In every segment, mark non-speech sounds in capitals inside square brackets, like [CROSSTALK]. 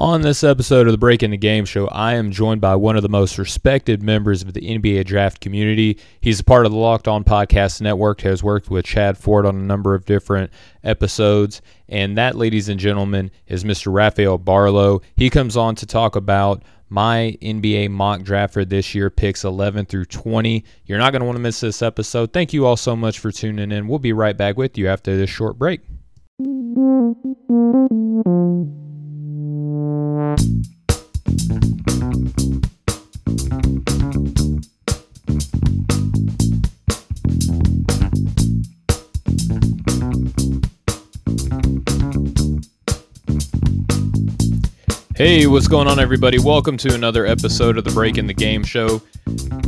On this episode of the Breaking the Game show, I am joined by one of the most respected members of the NBA draft community. He's a part of the Locked On Podcast Network, has worked with Chad Ford on a number of different episodes. And that, ladies and gentlemen, is Mr. Rafael Barlowe. He comes on to talk about my NBA mock draft for this year, picks 11 through 20. You're not going to want to miss this episode. Thank you all so much for tuning in. We'll be right back with you after this short break. Hey, what's going on, everybody? Welcome to another episode of the Breaking the Game show.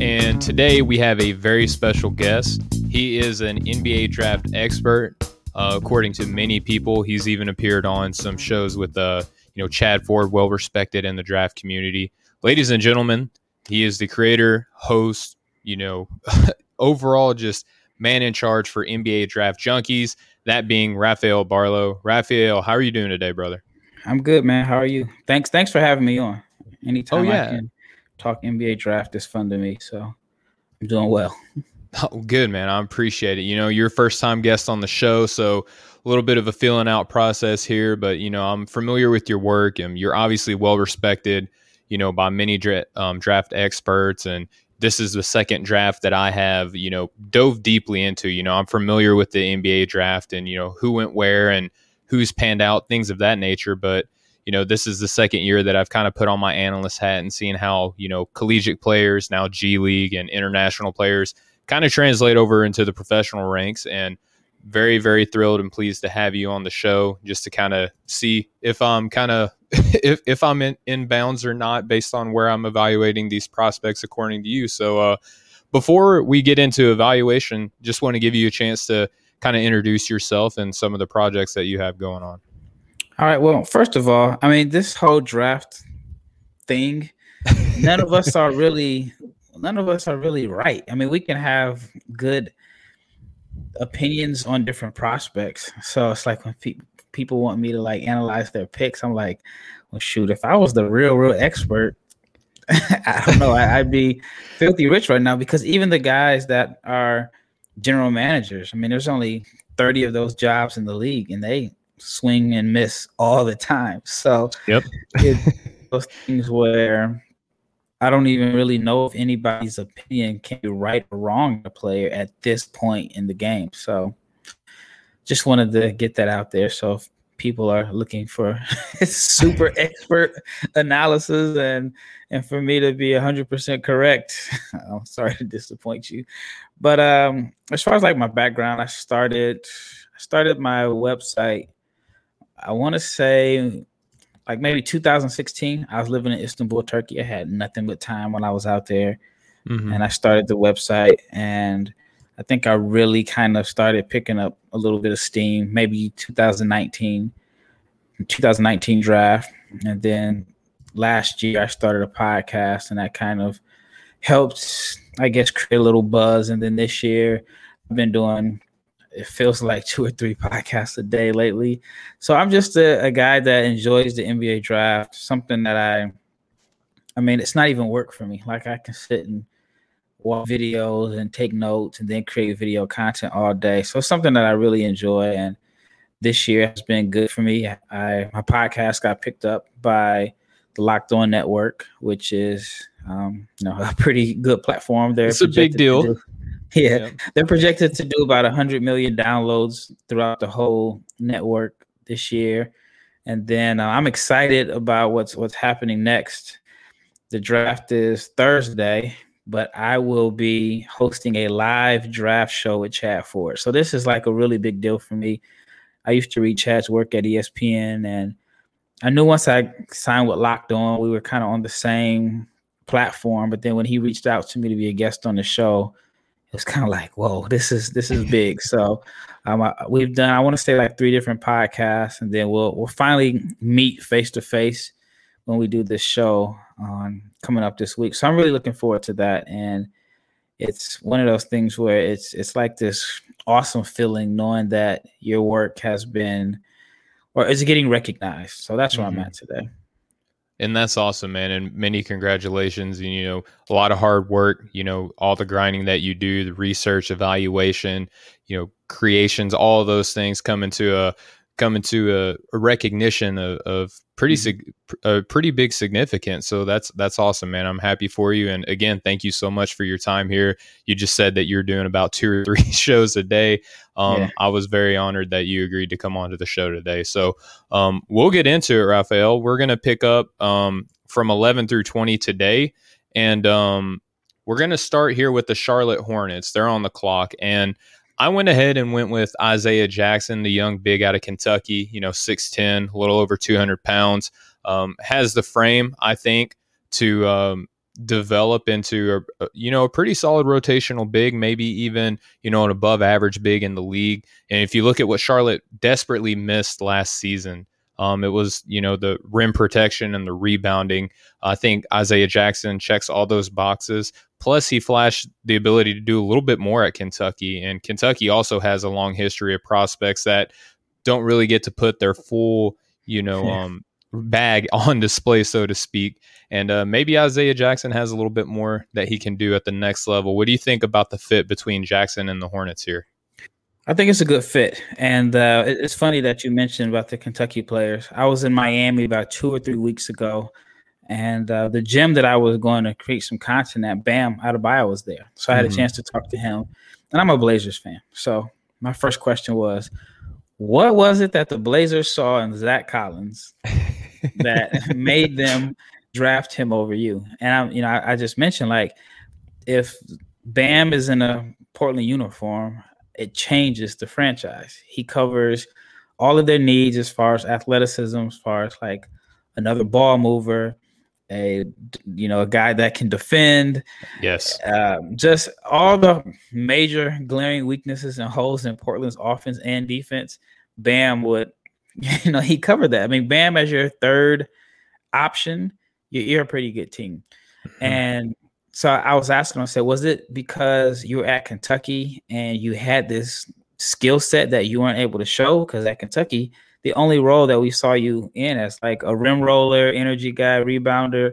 And today we have a very special guest. He is an NBA draft expert. Uh, according to many people, he's even appeared on some shows with, uh, you know, Chad Ford, well respected in the draft community. Ladies and gentlemen, he is the creator, host, you know, [LAUGHS] overall just man in charge for NBA draft junkies. That being Rafael Barlowe. Rafael, how are you doing today, brother? I'm good, man. How are you? Thanks, thanks for having me on. Anytime oh, yeah. I can talk NBA draft is fun to me, so I'm doing well. [LAUGHS] Oh, good, man. I appreciate it. You know, your first time guest on the show, so a little bit of a feeling out process here, but you know, I'm familiar with your work, and you're obviously well respected, you know, by many dra- um, draft experts, and this is the second draft that I have, you know, dove deeply into. You know, I'm familiar with the NBA draft, and you know who went where and who's panned out, things of that nature. But you know, this is the second year that I've kind of put on my analyst hat and seeing how you know collegiate players, now G League and international players, kind of translate over into the professional ranks. And very, very thrilled and pleased to have you on the show just to kind of see if I'm kind of [LAUGHS] if, if I'm in, in bounds or not based on where I'm evaluating these prospects according to you. So uh, before we get into evaluation, just want to give you a chance to kind of introduce yourself and some of the projects that you have going on. All right. Well, first of all, I mean, this whole draft thing, [LAUGHS] none of us are really, none of us are really right. I mean, we can have good opinions on different prospects. So it's like when people people want me to like analyze their picks, I'm like, well, shoot, if I was the real, real expert, [LAUGHS] I don't know, I, would be filthy rich right now because even the guys that are general managers. I mean, there's only 30 of those jobs in the league, and they swing and miss all the time. [LAUGHS] So, yep, those things where I don't even really know if anybody's opinion can be right or wrong a player at this point in the game. So, just wanted to get that out there. So, if people are looking for [LAUGHS] super [LAUGHS] expert analysis and and for me to be 100% correct [LAUGHS] i'm sorry to disappoint you. But um as far as like my background i started i started my website i want to say like maybe 2016 i was living in istanbul turkey. I had nothing but time when i was out there. Mm-hmm. and i started the website and I think I really kind of started picking up a little bit of steam, maybe 2019, 2019 draft. And then last year I started a podcast and that kind of helped, I guess, create a little buzz. And then this year I've been doing it feels like two or three [LAUGHS] podcasts a day lately. So I'm just a, a, guy that enjoys the NBA draft, something that I I mean, it's not even work for me. Like I can sit and watch videos and take notes and then create video content all day. So it's something that I really enjoy and this year has been good for me. I my podcast got picked up by the Locked On Network, which is um, you know [LAUGHS] a pretty good platform. There, it's a big deal. Do, [LAUGHS] yeah, yeah, they're projected to do about hundred million downloads throughout the whole network this year, and then uh, I'm excited about what's what's happening next. The draft is Thursday, but I will be hosting a live draft show with Chad Ford. So this is like a really big deal for me. I used to read Chad's work at ESPN, and I knew once I signed with Locked On, we were kind of on the same platform. But then when he reached out to me to be a guest on the show, it was kind of like, whoa, this is this is big. [LAUGHS] so um, I, we've done. I want to say like three different podcasts, and then we'll we'll finally meet face to face when we do this show on coming up this week. So I'm really looking forward to that, and it's one of those things where it's it's like this awesome feeling knowing that your work has been or is getting recognized. So that's where mm-hmm. I'm at today. and that's awesome, man. And many congratulations. And, you know, a lot of hard work, you know, all the grinding that you do, the research, evaluation, you know, creations, all those things come into a come into a, a recognition of, of pretty mm-hmm. a pretty big significance. So that's that's awesome, man. I'm happy for you. And again, thank you so much for your time here. You just said that you're doing about two or [LAUGHS] three shows a day. Um, yeah. I was very honored that you agreed to come on to the show today. So um, we'll get into it, Rafael. We're gonna pick up um, from 11 through 20 today, and um, we're gonna start here with the Charlotte Hornets. They're on the clock, and I went ahead and went with Isaiah Jackson, the young big out of Kentucky, you know, 6'10, a little over 200 pounds. Um, has the frame, I think, to um, develop into a, you know a pretty solid rotational big, maybe even you know an above average big in the league. And if you look at what Charlotte desperately missed last season, um, it was you know the rim protection and the rebounding. I think Isaiah Jackson checks all those boxes. Plus, he flashed the ability to do a little bit more at Kentucky. And Kentucky also has a long history of prospects that don't really get to put their full, you know, yeah. um, bag [LAUGHS] on display, so to speak. And uh, maybe Isaiah Jackson has a little bit more that he can do at the next level. What do you think about the fit between Jackson and the Hornets here? I think it's a good fit. And uh, it's funny that you mentioned about the Kentucky players. I was in Miami about two or three weeks ago and uh, the gym that I was going to create some content at, Bam Adebayo was there. So I had mm-hmm. a chance to talk to him. And I'm a Blazers fan. So my first question was, what was it that the Blazers saw in Zach Collins [LAUGHS] that made them draft him over you? And I'm, you know, I, I just mentioned like if Bam is in a Portland uniform, it changes the franchise. He covers all of their needs as far as athleticism, as far as like another ball mover, a you know a guy that can defend. Yes. Um, just all the major glaring weaknesses and holes in Portland's offense and defense. Bam would, [LAUGHS] you know, he covered that. I mean, Bam as your third option, you're a pretty good team. Mm-hmm. And so I was asking, I said, was it because you were at Kentucky and you had this skill set that you weren't able to show? Because at Kentucky, the only role that we saw you in as like a rim roller, energy guy, rebounder.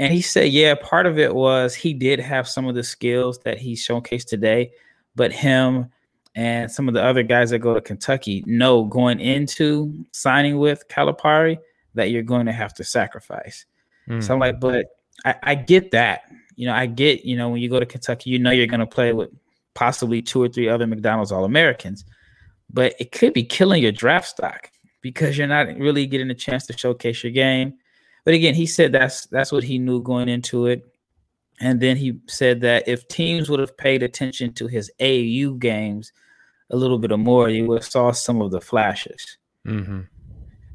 And he said, yeah, part of it was he did have some of the skills that he showcased today, but him and some of the other guys that go to Kentucky know going into signing with Calipari that you're going to have to sacrifice. Mm. So I'm like, but I, I get that. You know, I get, you know, when you go to Kentucky, you know you're going to play with possibly two or three other McDonald's All Americans but it could be killing your draft stock because you're not really getting a chance to showcase your game. But again, he said that's that's what he knew going into it. And then he said that if teams would have paid attention to his AU games a little bit more, you would have saw some of the flashes. Mm-hmm.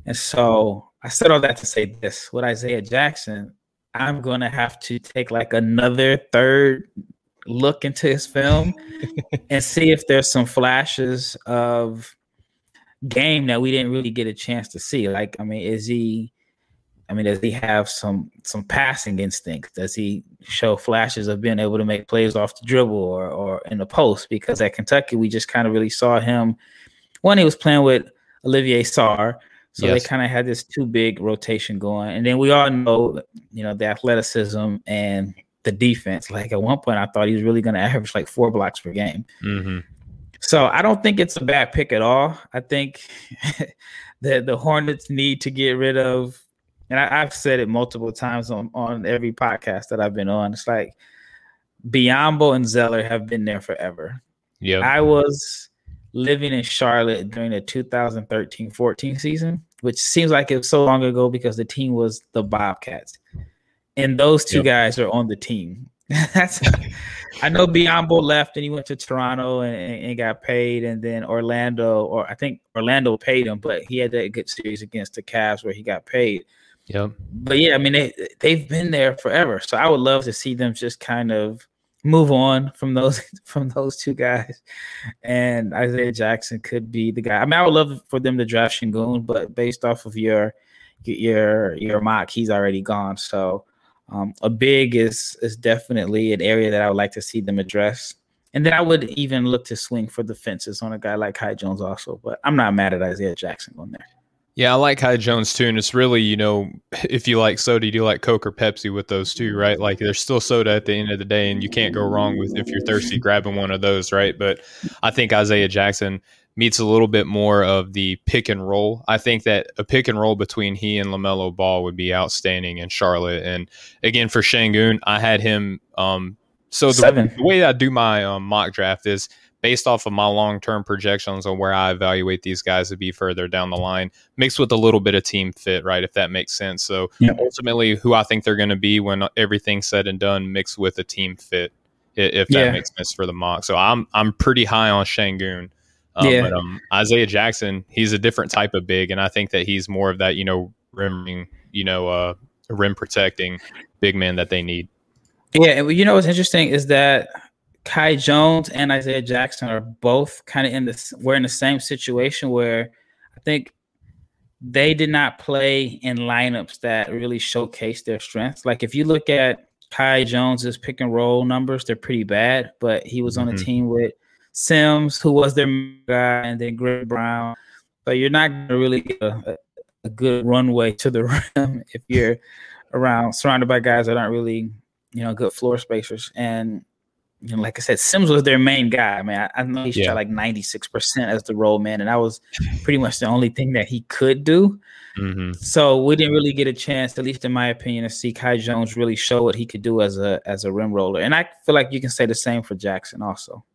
And so I said all that to say this: with Isaiah Jackson, I'm going to have to take like another third look into his film [LAUGHS] and see if there's some flashes of game that we didn't really get a chance to see. Like, I mean, is he? I mean, does he have some some passing instincts? Does he show flashes of being able to make plays off the dribble or or in the post? Because at Kentucky, we just kind of really saw him. One, he was playing with Olivier Sarr, so yes. they kind of had this two big rotation going. And then we all know, you know, the athleticism and the defense. Like at one point, I thought he was really going to average like four blocks per game. Mm-hmm. So I don't think it's a bad pick at all. I think [LAUGHS] that the Hornets need to get rid of, and I, have said it multiple times on on every podcast that I've been on. It's like Biyombo and Zeller have been there forever. Yeah, I was living in Charlotte during the 2013-14 season, which seems like it was so long ago because the team was the Bobcats and those two yep. guys are on the team. [LAUGHS] That's I know Biyombo left and he went to Toronto and, and, got paid, and then Orlando, or I think Orlando paid him, but he had that good series against the Cavs where he got paid. Yep. But yeah, I mean they they've been there forever, so I would love to see them just kind of move on from those [LAUGHS] from those two guys. And Isaiah Jackson could be the guy. I mean, I would love for them to draft Sengun, but based off of your your your mock, he's already gone. So um, a big is is definitely an area that I would like to see them address. And then I would even look to swing for the fences on a guy like Kai Jones also. But I'm not mad at Isaiah Jackson on there. Yeah, I like Kai Jones too, and it's really you know [LAUGHS] if you like soda, you like Coke or Pepsi with those too, right? Like there's still soda at the end of the day, and you can't go wrong with if you're thirsty grabbing one of those, right? But I think Isaiah Jackson meets a little bit more of the pick and roll. I think that a pick and roll between he and LaMelo Ball would be outstanding in Charlotte. And again, for Sengun, I had him. Um, so the, the, way I do my um, mock draft is based off of my long term projections on where I evaluate these guys to be further down the line, mixed with a little bit of team fit, right? If that makes sense. So yeah. ultimately, who I think they're going to be when everything's said and done, mixed with a team fit, if that yeah. makes sense for the mock. So I'm I'm pretty high on Sengun. Um, yeah. But um, Isaiah Jackson, he's a different type of big, and I think that he's more of that, you know, rim, you know, uh, rim protecting big man that they need. Yeah, and you know what's interesting is that Kai Jones and Isaiah Jackson are both kind of in this. We're in the same situation where I think they did not play in lineups that really showcase their strengths. Like if you look at Kai Jones's pick and roll numbers, they're pretty bad. But he was on mm-hmm. a team with Sims, who was their guy, and then Greg Brown. But you're not going to really get a, a good runway to the [LAUGHS] rim if you're around surrounded by guys that aren't really, you know, good floor spacers. And you know, like I said, Sims was their main guy. I mean, I, I know he yeah. shot like 96% as the role man, and that was pretty much the only thing that he could do. Mm-hmm. So we didn't really get a chance, at least in my opinion, to see Kai Jones really show what he could do as a as a rim roller. And I feel like you can say the same for Jackson also.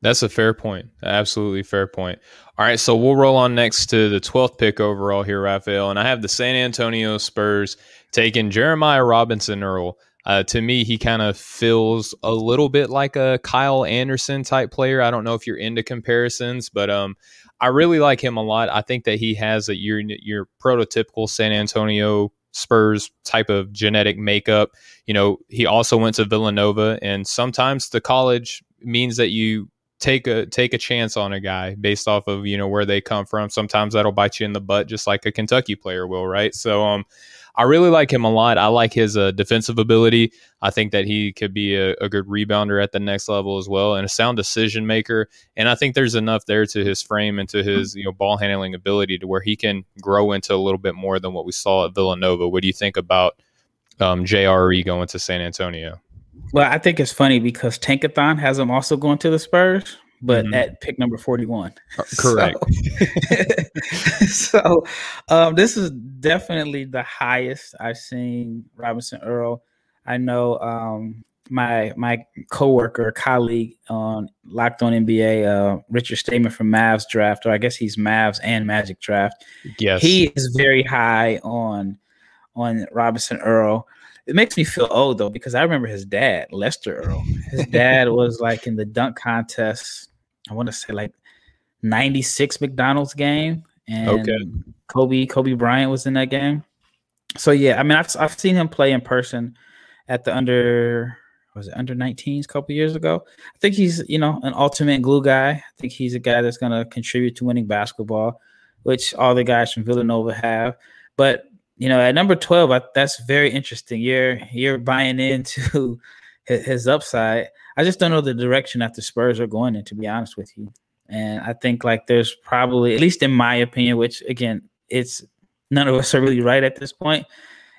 That's a fair point. Absolutely fair point. All right, so we'll roll on next to the 12th pick overall here, Rafael. And I have the San Antonio Spurs taking Jeremiah Robinson Earl. Uh, to me, he kind of feels a little bit like a Kyle Anderson type player. I don't know if you're into comparisons, but um, I really like him a lot. I think that he has a your your prototypical San Antonio Spurs type of genetic makeup. You know, he also went to Villanova, and sometimes the college means that you take a take a chance on a guy based off of you know where they come from. Sometimes that'll bite you in the butt, just like a Kentucky player will, right? So um, I really like him a lot. I like his uh, defensive ability. I think that he could be a, a, good rebounder at the next level as well, and a sound decision maker. And I think there's enough there to his frame and to his you know ball handling ability to where he can grow into a little bit more than what we saw at Villanova. What do you think about um, JRE going to San Antonio? Well, I think it's funny because Tankathon has him also going to the Spurs, but mm-hmm. at pick number 41. Uh, correct. So, [LAUGHS] so um, this is definitely the highest I've seen Robinson Earl. I know um, my my coworker, colleague on Locked On NBA, uh, Richard Stayman from Mavs Draft, or I guess he's Mavs and Magic Draft. Yes, he is very high on on Robinson Earl. It makes me feel old though because I remember his dad, Lester Earl. His dad [LAUGHS] was like in the dunk contest I want to say like 96 McDonald's game. And okay. Kobe, Kobe Bryant was in that game. So yeah, I mean I've I've seen him play in person at the under was it under 19s a couple years ago. I think he's, you know, an ultimate glue guy. I think he's a guy that's gonna contribute to winning basketball, which all the guys from Villanova have. But you know, at number 12, I, that's very interesting. You're you're buying into [LAUGHS] his, his upside. I just don't know the direction that the Spurs are going in, to be honest with you. And I think like there's probably, at least in my opinion, which again, it's none of us are really right at this point.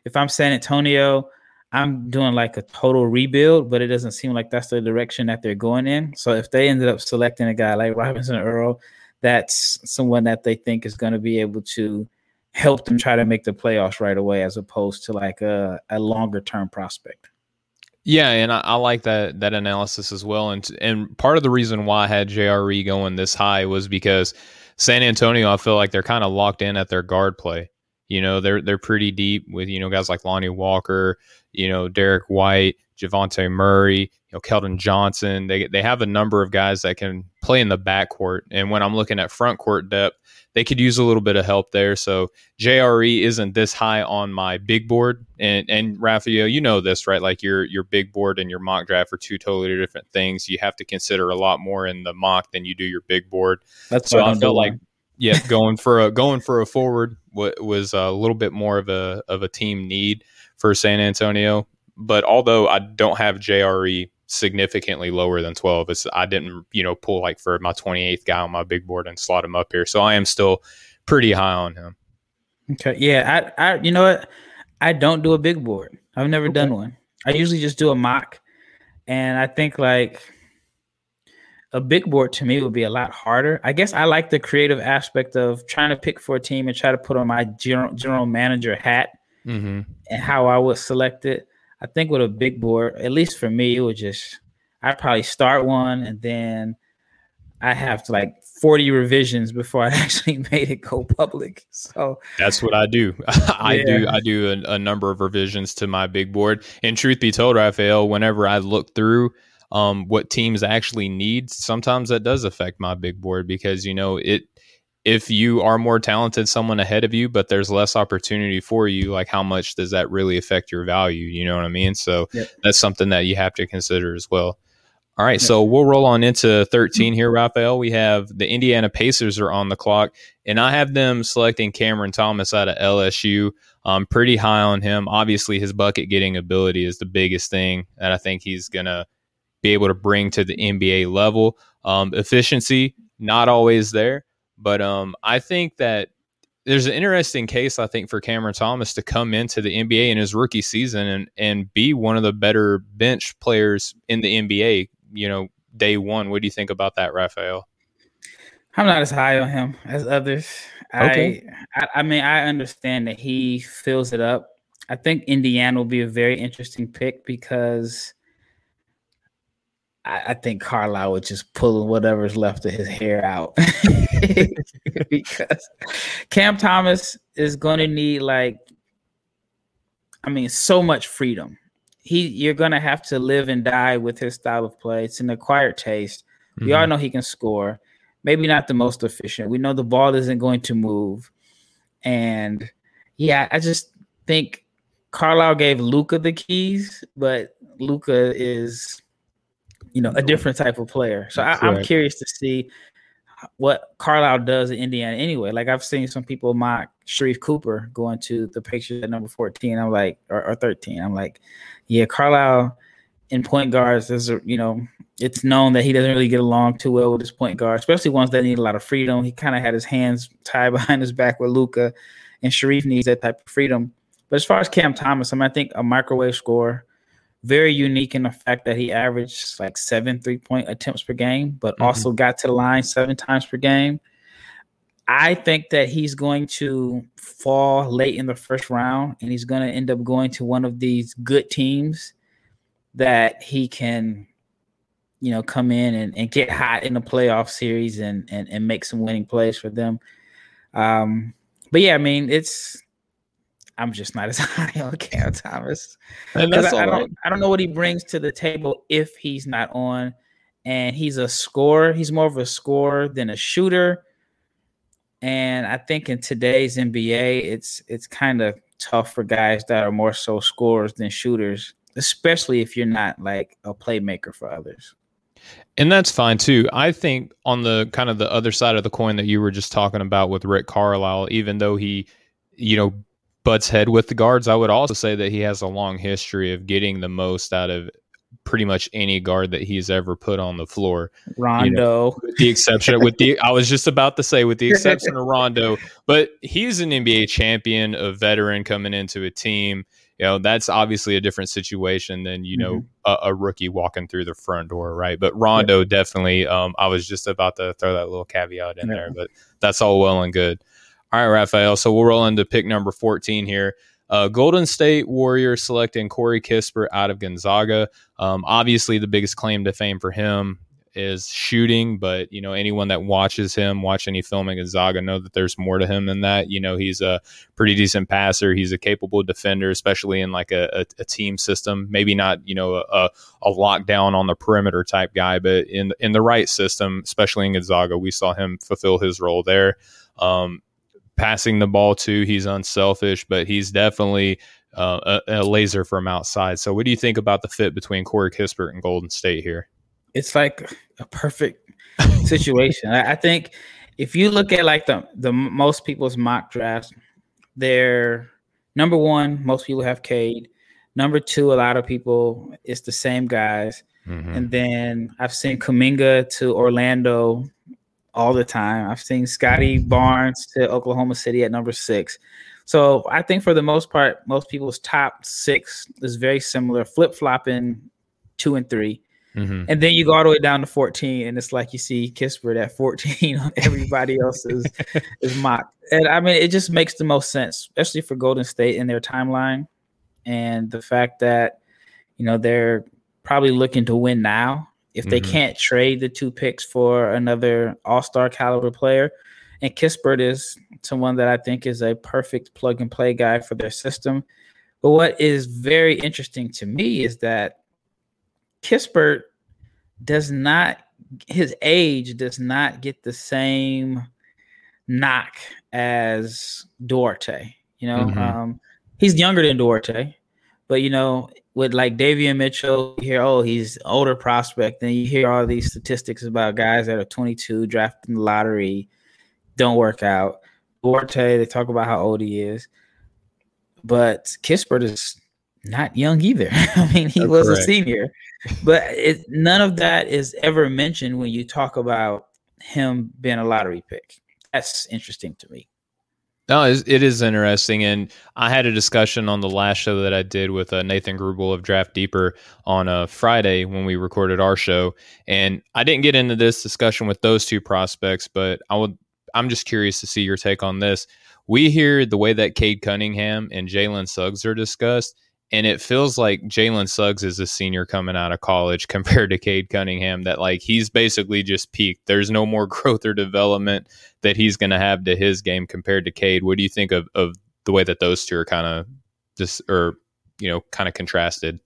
If I'm San Antonio, I'm doing like a total rebuild, but it doesn't seem like that's the direction that they're going in. So if they ended up selecting a guy like Robinson Earl, that's someone that they think is going to be able to help them try to make the playoffs right away, as opposed to like a, a longer term prospect. Yeah, and I, I, like that that analysis as well. And and part of the reason why I had JRE going this high was because San Antonio, I feel like they're kind of locked in at their guard play. You know, they're they're pretty deep with you know guys like Lonnie Walker, you know Derrick White, Dejounte Murray, you know Keldon Johnson. They they have a number of guys that can play in the backcourt. And when I'm looking at front court depth, they could use a little bit of help there. So JRE isn't this high on my big board. And and Rafael, you know this, right? Like your your big board and your mock draft are two totally different things. You have to consider a lot more in the mock than you do your big board. That's so I feel like yeah, going for a going for a forward was a little bit more of a of a team need for San Antonio. But although I don't have JRE significantly lower than 12. It's I didn't, you know, pull like for my 28th guy on my big board and slot him up here. So I am still pretty high on him. Okay. Yeah. I, I, you know what? I don't do a big board. I've never okay. done one. I usually just do a mock. And I think like a big board to me would be a lot harder. I guess I like the creative aspect of trying to pick for a team and try to put on my general, general manager hat mm-hmm. and how I would select it. I think with a big board, at least for me, it would just, I'd probably start one and then I have to like 40 revisions before I [LAUGHS] actually made it go public. So that's what I do. [LAUGHS] I yeah. do I do a, a, number of revisions to my big board. And truth be told, Rafael, whenever I look through um, what teams actually need, sometimes that does affect my big board because you know it. If you are more talented, someone ahead of you, but there's less opportunity for you, like how much does that really affect your value? You know what I mean? So yep. that's something that you have to consider as well. All right, so we'll roll on into 13 here, Rafael. We have the Indiana Pacers are on the clock, and I have them selecting Cameron Thomas out of LSU. I'm pretty high on him. Obviously, his bucket getting ability is the biggest thing that I think he's going to be able to bring to the NBA level. Um, efficiency, not always there, but um, I think that there's an interesting case, I think, for Cameron Thomas to come into the NBA in his rookie season and, and be one of the better bench players in the NBA you know, day one. What do you think about that, Rafael? I'm not as high on him as others. Okay. I, I, I mean, I understand that he fills it up. I think Indiana will be a very interesting pick because I, I think Carlisle would just pull whatever's left of his hair out [LAUGHS] [LAUGHS] because Cam Thomas is going to need like, I mean, so much freedom he you're gonna have to live and die with his style of play. It's an acquired taste. Mm-hmm. We all mm-hmm. know he can score. Maybe not the most efficient. We know the ball isn't going to move. And yeah, I just think Carlisle gave Luka the keys, but Luka is, you know, a different type of player. So I, am curious to see what Carlisle does in Indiana anyway. Like I've seen some people mock Sharife Cooper going to the picture at number 14. I'm like, or, or 13. I'm like, yeah, Carlisle in point guards, a, you know, it's known that he doesn't really get along too well with his point guard, especially ones that need a lot of freedom. He kind of had his hands tied [LAUGHS] behind his back with Luka, and Sharife needs that type of freedom. But as far as Cam Thomas, I, mean, I think a microwave score, very unique in the fact that he averaged like seven three point attempts per game, but mm-hmm. also got to the line seven times per game. I think that he's going to fall late in the first round and he's going to end up going to one of these good teams that he can, you know, come in and, and get hot in the playoff series and, and, and make some winning plays for them. Um, but yeah, I mean, it's, I'm just not as [LAUGHS] high on Cam Thomas. And that's I, I, don't, I don't know what he brings to the table if he's not on. And he's a scorer. He's more of a scorer than a shooter and I think in today's NBA, it's it's kind of tough for guys that are more so scorers than shooters, especially if you're not like a playmaker for others. And that's fine too. I think on the kind of the other side of the coin that you were just talking about with Rick Carlisle, even though he, you know, butts head with the guards, I would also say that he has a long history of getting the most out of pretty much any guard that he's ever put on the floor. Rondo, you know, with the exception with the I was just about to say with the exception of [LAUGHS] Rondo, but he's an NBA champion, a veteran coming into a team. You know, that's obviously a different situation than you know mm-hmm. a, a, rookie walking through the front door, right? But Rondo yeah. definitely. Um, I was just about to throw that little caveat in yeah. there, but that's all well and good. All right, Rafael. So we'll roll into pick number fourteen here. Uh, Golden State Warriors selecting Corey Kispert out of Gonzaga. Um, obviously, the biggest claim to fame for him is shooting, but you know anyone that watches him, watch any film at Gonzaga, know that there's more to him than that. You know he's a pretty decent passer. He's a capable defender, especially in like a, a, a team system. Maybe not you know a, a lockdown on the perimeter type guy, but in in the right system, especially in Gonzaga, we saw him fulfill his role there. Um, passing the ball too. He's unselfish, but he's definitely uh, a, a, laser from outside. So, what do you think about the fit between Corey Kispert and Golden State here? It's like a perfect situation. I, think if you look at like the the most people's mock drafts, they're number one. Most people have Cade. Number two, a lot of people it's the same guys. Mm-hmm. And then I've seen Kuminga to Orlando all the time. I've seen Scottie Barnes to Oklahoma City at number six. So I think for the most part, most people's top six is very similar, flip flopping two and 3 Mhm. And then you go all the way down to 14, and it's like you see Kispert at 14 [LAUGHS] on everybody else's is mock. And I mean, it just makes the most sense, especially for Golden State in their timeline. And the fact that, you know, they're probably looking to win now. If they Mhm. can't trade the two picks for another all star caliber player, and Kispert is someone that I think is a perfect plug and play guy for their system. But what is very interesting to me is that Kispert does not, his age does not get the same knock as Duarte. You know, Mhm. um, he's younger than Duarte, but you know, with like Davion Mitchell, you hear, oh, he's older prospect. Then you hear all these statistics about guys that are 22, drafted in the lottery, don't work out. Duarte, they talk about how old he is, but Kispert is not young either. [LAUGHS] I mean, he That's was a senior, but it, none of that is ever mentioned when you talk about him being a lottery pick. That's interesting to me. No, it's- interesting, and I had a discussion on the last show that I did with uh, Nathan Grubel of Draft Deeper on a Friday when we recorded our show, and I didn't get into this discussion with those two prospects, but I would. I'm just curious to see your take on this. We hear the way that Cade Cunningham and Jalen Suggs are discussed, and it feels like Jalen Suggs is a senior coming out of college [LAUGHS] compared to Cade Cunningham. That like he's basically just peaked. There's no more [LAUGHS] growth or development that he's going to have to his game compared to Cade. What do you think of, of the way that those two are kind of just or you know kind of contrasted?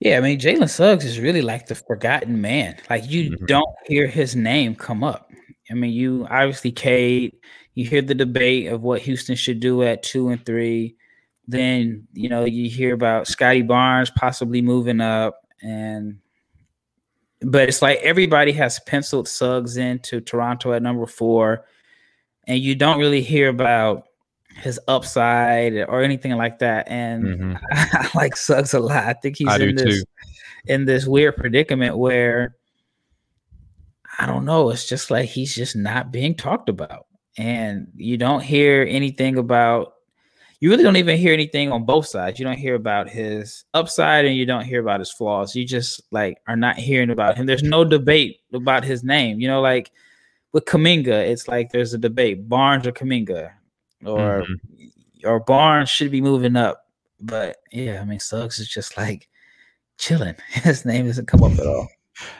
Yeah, I mean, Jalen Suggs is really like the forgotten man. Like you Mhm. don't hear his name come up. I mean, you obviously Cade. You hear the debate of what Houston should do at two and three. Then you know you hear about Scottie Barnes possibly moving up, and but it's like everybody has penciled Suggs into Toronto at number four, and you don't really hear about his upside or anything like that. And Mhm. [LAUGHS] I like Suggs a lot. I think he's I in this too. in this weird predicament where I don't know. It's just like he's just not being talked about, and you don't hear anything about. You really don't even hear anything on both sides. You don't hear about his upside, and you don't hear about his flaws. You just like are not hearing about him. There's no debate about his name. You know, like with Kuminga, it's like there's a debate: Barnes or Kuminga, or Mhm. or Barnes should be moving up. But yeah, I mean, Suggs is just like chilling. [LAUGHS] His name doesn't come up at all.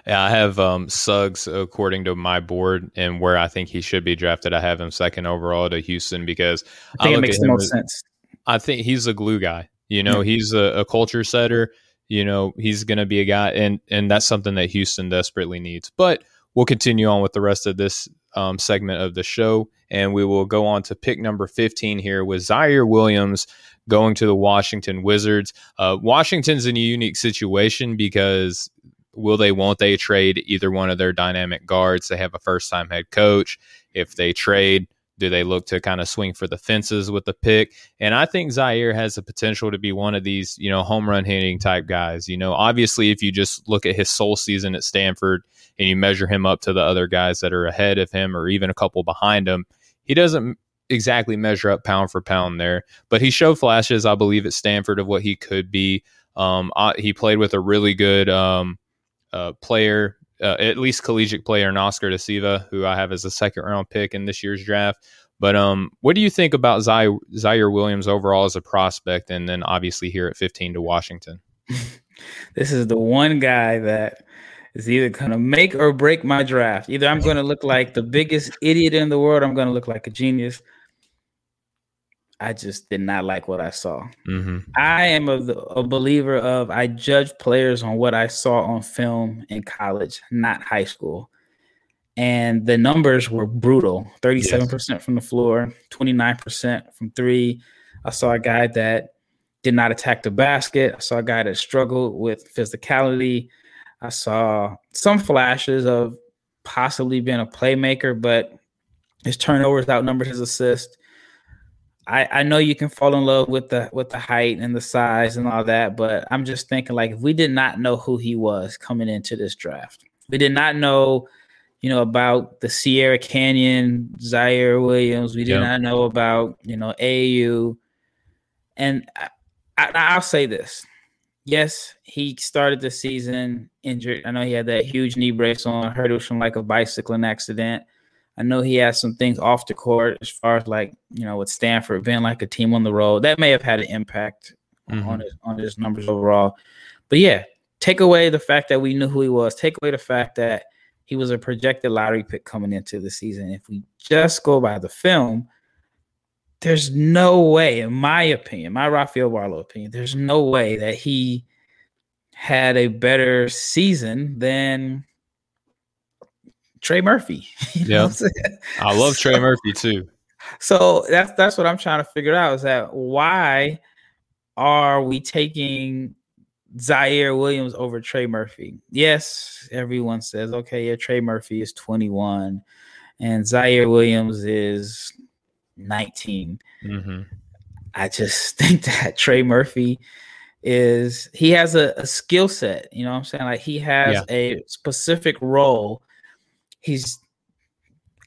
Yeah, I have um, Suggs according to my board and where I think he should be drafted. I have him second overall to Houston because I think it makes the most as- sense. I think he's a glue guy. You know, he's a, a culture setter. You know, he's going to be a guy, and and that's something that Houston desperately needs. But we'll continue on with the rest of this um, segment of the show, and we will go on to pick number fifteen here with Ziaire Williams going to the Washington Wizards. Uh, Washington's in a unique situation because will they, won't they trade either one of their dynamic guards? They have a first time head coach. If they trade, do they look to kind of swing for the fences with the pick? And I think Ziaire has the potential to be one of these, you know, home run hitting type guys. You know, obviously, if you just look at his sole season at Stanford and you measure him up to the other guys that are ahead of him or even a couple behind him, he doesn't exactly measure up pound for pound there. But he showed flashes, I believe, at Stanford of what he could be. Um, I, he played with a really good um, player, uh, at least collegiate player, in Oscar da Silva, who I have as a second round pick in this year's draft. But um, what do you think about Ziaire, Ziaire Williams overall as a prospect, and then obviously here at 15 to Washington? [LAUGHS] This is the one guy that is either going to make or break my draft. Either I'm going to look like the biggest idiot in the world, I'm going to look like a genius. I just did not like what I saw. Mm-hmm. I am a, a believer of I judge players on what I saw on film in college, not high school. And the numbers were brutal 37% from the floor, 29% from three. I saw a guy that did not attack the basket. I saw a guy that struggled with physicality. I saw some flashes of possibly being a playmaker, but his turnovers outnumbered his assist. I, I know you can fall in love with the with the height and the size and all that, but I'm just thinking like if we did not know who he was coming into this draft, we did not know, you know, about the Sierra Canyon, Ziaire Williams. We did not know about, you know, AU. And I, I, I'll say this. Yes, he started the season injured. I know he had that huge knee brace on, heard it was from like a bicycling accident. I know he has some things off the court as far as like, you know, with Stanford being like a team on the road. That may have had an impact mm-hmm. on his on his numbers overall. But yeah, take away the fact that we knew who he was, take away the fact that he was a projected lottery pick coming into the season. If we just go by the film, there's no way, in my opinion, my Rafael Barlowe opinion, there's no way that he had a better season than Trey Murphy. [LAUGHS] yeah, I love so, Trey Murphy too. [LAUGHS] So that's that's what I'm trying to figure out is that why are we taking Ziaire Williams over Trey Murphy? Yes, everyone says okay, yeah, Trey Murphy is 21 and Ziaire Williams is 19. Mm-hmm. I just [LAUGHS] think that Trey Murphy is he has a, a skill set, you know what I'm saying? Like he has yeah. a specific role. He's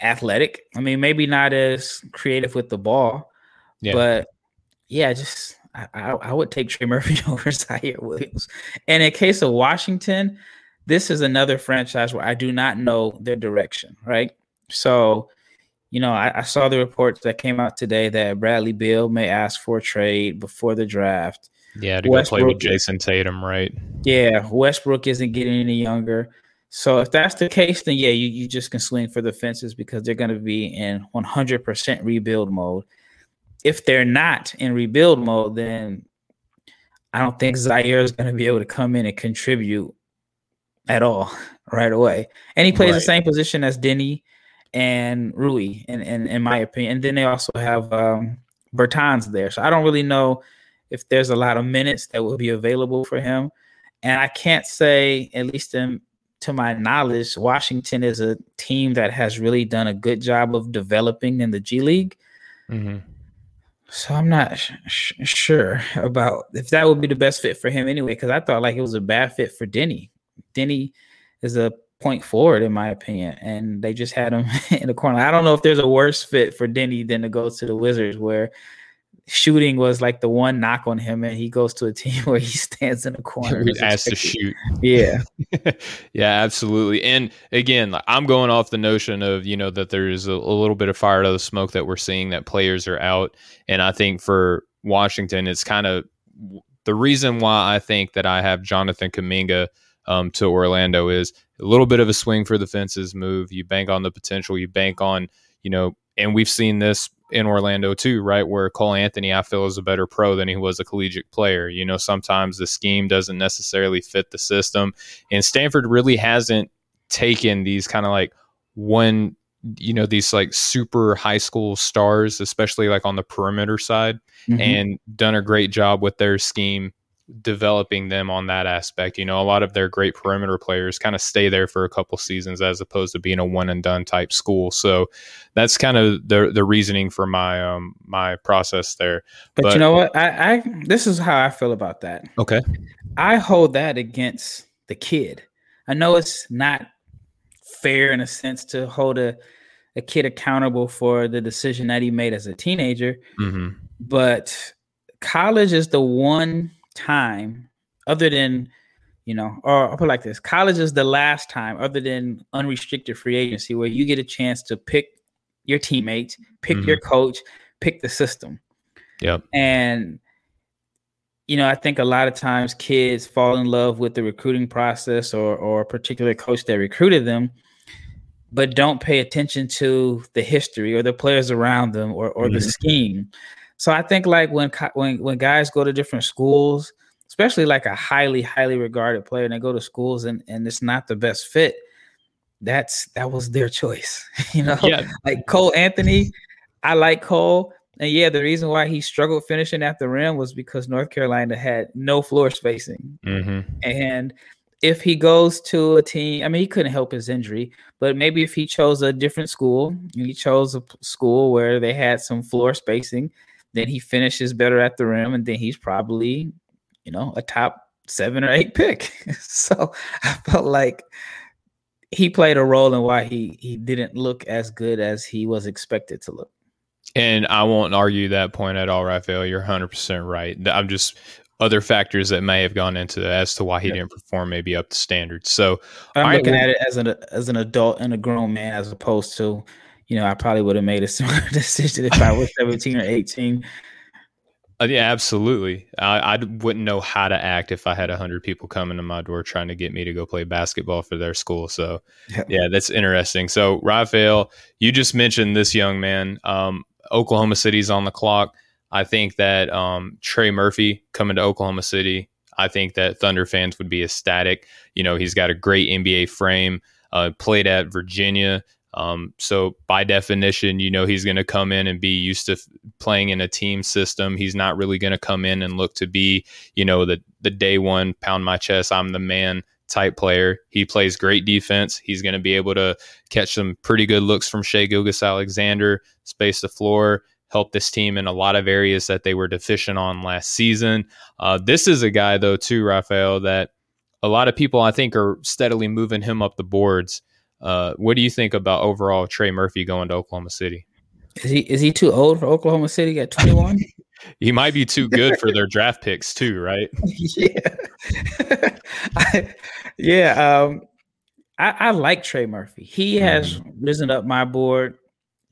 athletic. I mean, maybe not as creative with the ball, yeah. but yeah, just I, I, I would take Trey Murphy [LAUGHS] over Ziaire Williams. And in case of Washington, this is another franchise where I do not know their direction, right? So you know, I, I, saw the reports that came out today that Bradley Beal may ask for a trade before the draft. Yeah, to Westbrook, go play with Jayson Tatum, right? Yeah, Westbrook isn't getting any younger. So if that's the case, then yeah, you, you just can swing for the fences because they're going to be in 100% rebuild mode. If they're not in rebuild mode, then I don't think Ziaire is going to be able to come in and contribute at all [LAUGHS] right away. And he plays right. the same position as Deni and Rui, in, in, in my opinion. And then they also have um, Bertans there. So I don't really know if there's a lot of minutes that will be available for him. And I can't say, at least in, to my knowledge, Washington is a team that has really done a good job of developing in the G League. Mm-hmm. So I'm not sh- sh- sure about if that would be the best fit for him anyway, because I thought like it was a bad fit for Deni. Deni is a point forward, in my opinion. And they just had him [LAUGHS] in the corner. I don't know if there's a worse fit for Deni than to go to the Wizards, where shooting was like the one knock on him, and he goes to a team [LAUGHS] where he stands in a corner. He's asked to shoot. Yeah. [LAUGHS] yeah, absolutely. And again, I'm going off the notion of, you know, that there's a, a little bit of fire out of the smoke that we're seeing that players are out. And I think for Washington, it's kind of the reason why I think that I have Jonathan Kuminga um, to Orlando is a little bit of a swing for the fences move. You bank on the potential. You bank on, you know, and we've seen this in Orlando too, right? Where Cole Anthony, I feel, is a better pro than he was a collegiate player. You know, sometimes the scheme doesn't necessarily fit the system. And Stanford really hasn't taken these kind of like one, you know, these like super high school stars, especially like on the perimeter side, mm-hmm. and done a great job with their scheme developing them on that aspect. You know, a lot of their great perimeter players kind of stay there for a couple seasons as opposed to being a one and done type school. So that's kind of the the reasoning for my um my process there. But, but you know what? I, I this is how I feel about that. Okay. I hold that against the kid. I know it's not fair in a sense to hold a a kid accountable for the decision that he made as a teenager. Mm-hmm. But college is the one time other than you know, or I'll put like this: college is the last time, other than unrestricted free agency, where you get a chance to pick your teammates, pick mm-hmm. your coach, pick the system. Yep. And you know, I think a lot of times kids fall in love with the recruiting process or or a particular coach that recruited them, but don't pay attention to the history or the players around them or or mm-hmm. the scheme. So I think like when when when guys go to different schools, especially like a highly highly regarded player, and they go to schools and and it's not the best fit. That's that was their choice, [LAUGHS] you know. Yeah. Like Cole Anthony, I like Cole, and yeah, the reason why he struggled finishing at the rim was because North Carolina had no floor spacing, mm-hmm. and if he goes to a team, I mean, he couldn't help his injury, but maybe if he chose a different school, he chose a school where they had some floor spacing, then he finishes better at the rim, and then he's probably, you know, a top seven or eight pick. [LAUGHS] so I felt like he played a role in why he he didn't look as good as he was expected to look. And I won't argue that point at all, Rafael. You're 100% right. I'm just other factors that may have gone into that as to why he didn't perform maybe up to standards. So I'm looking at it as an as an adult and a grown man as opposed to, you know, I probably would have made a similar [LAUGHS] decision if I was 17 or 18. Uh, yeah, absolutely. I, I wouldn't know how to act if I had a hundred people coming to my door trying to get me to go play basketball for their school. So, yeah, yeah that's interesting. So, Rafael, you just mentioned this young man. Um, Oklahoma City's on the clock. I think that um, Trey Murphy coming to Oklahoma City, I think that Thunder fans would be ecstatic. You know, he's got a great NBA frame, uh, played at Virginia. Um, so by definition, you know, he's going to come in and be used to f- playing in a team system. He's not really going to come in and look to be, you know, the, the day one pound my chest. I'm the man type player. He plays great defense. He's going to be able to catch some pretty good looks from Shai Gilgeous-Alexander, space the floor help this team in a lot of areas that they were deficient on last season. Uh, this is a guy, though, too, Rafael, that a lot of people I think are steadily moving him up the boards. Uh, what do you think about overall Trey Murphy going to Oklahoma City? Is he is he too old for Oklahoma City at 21? [LAUGHS] he might be too good for their draft picks too, right? [LAUGHS] yeah, [LAUGHS] I, yeah. Um, I, I, like Trey Murphy. He has mm-hmm. risen up my board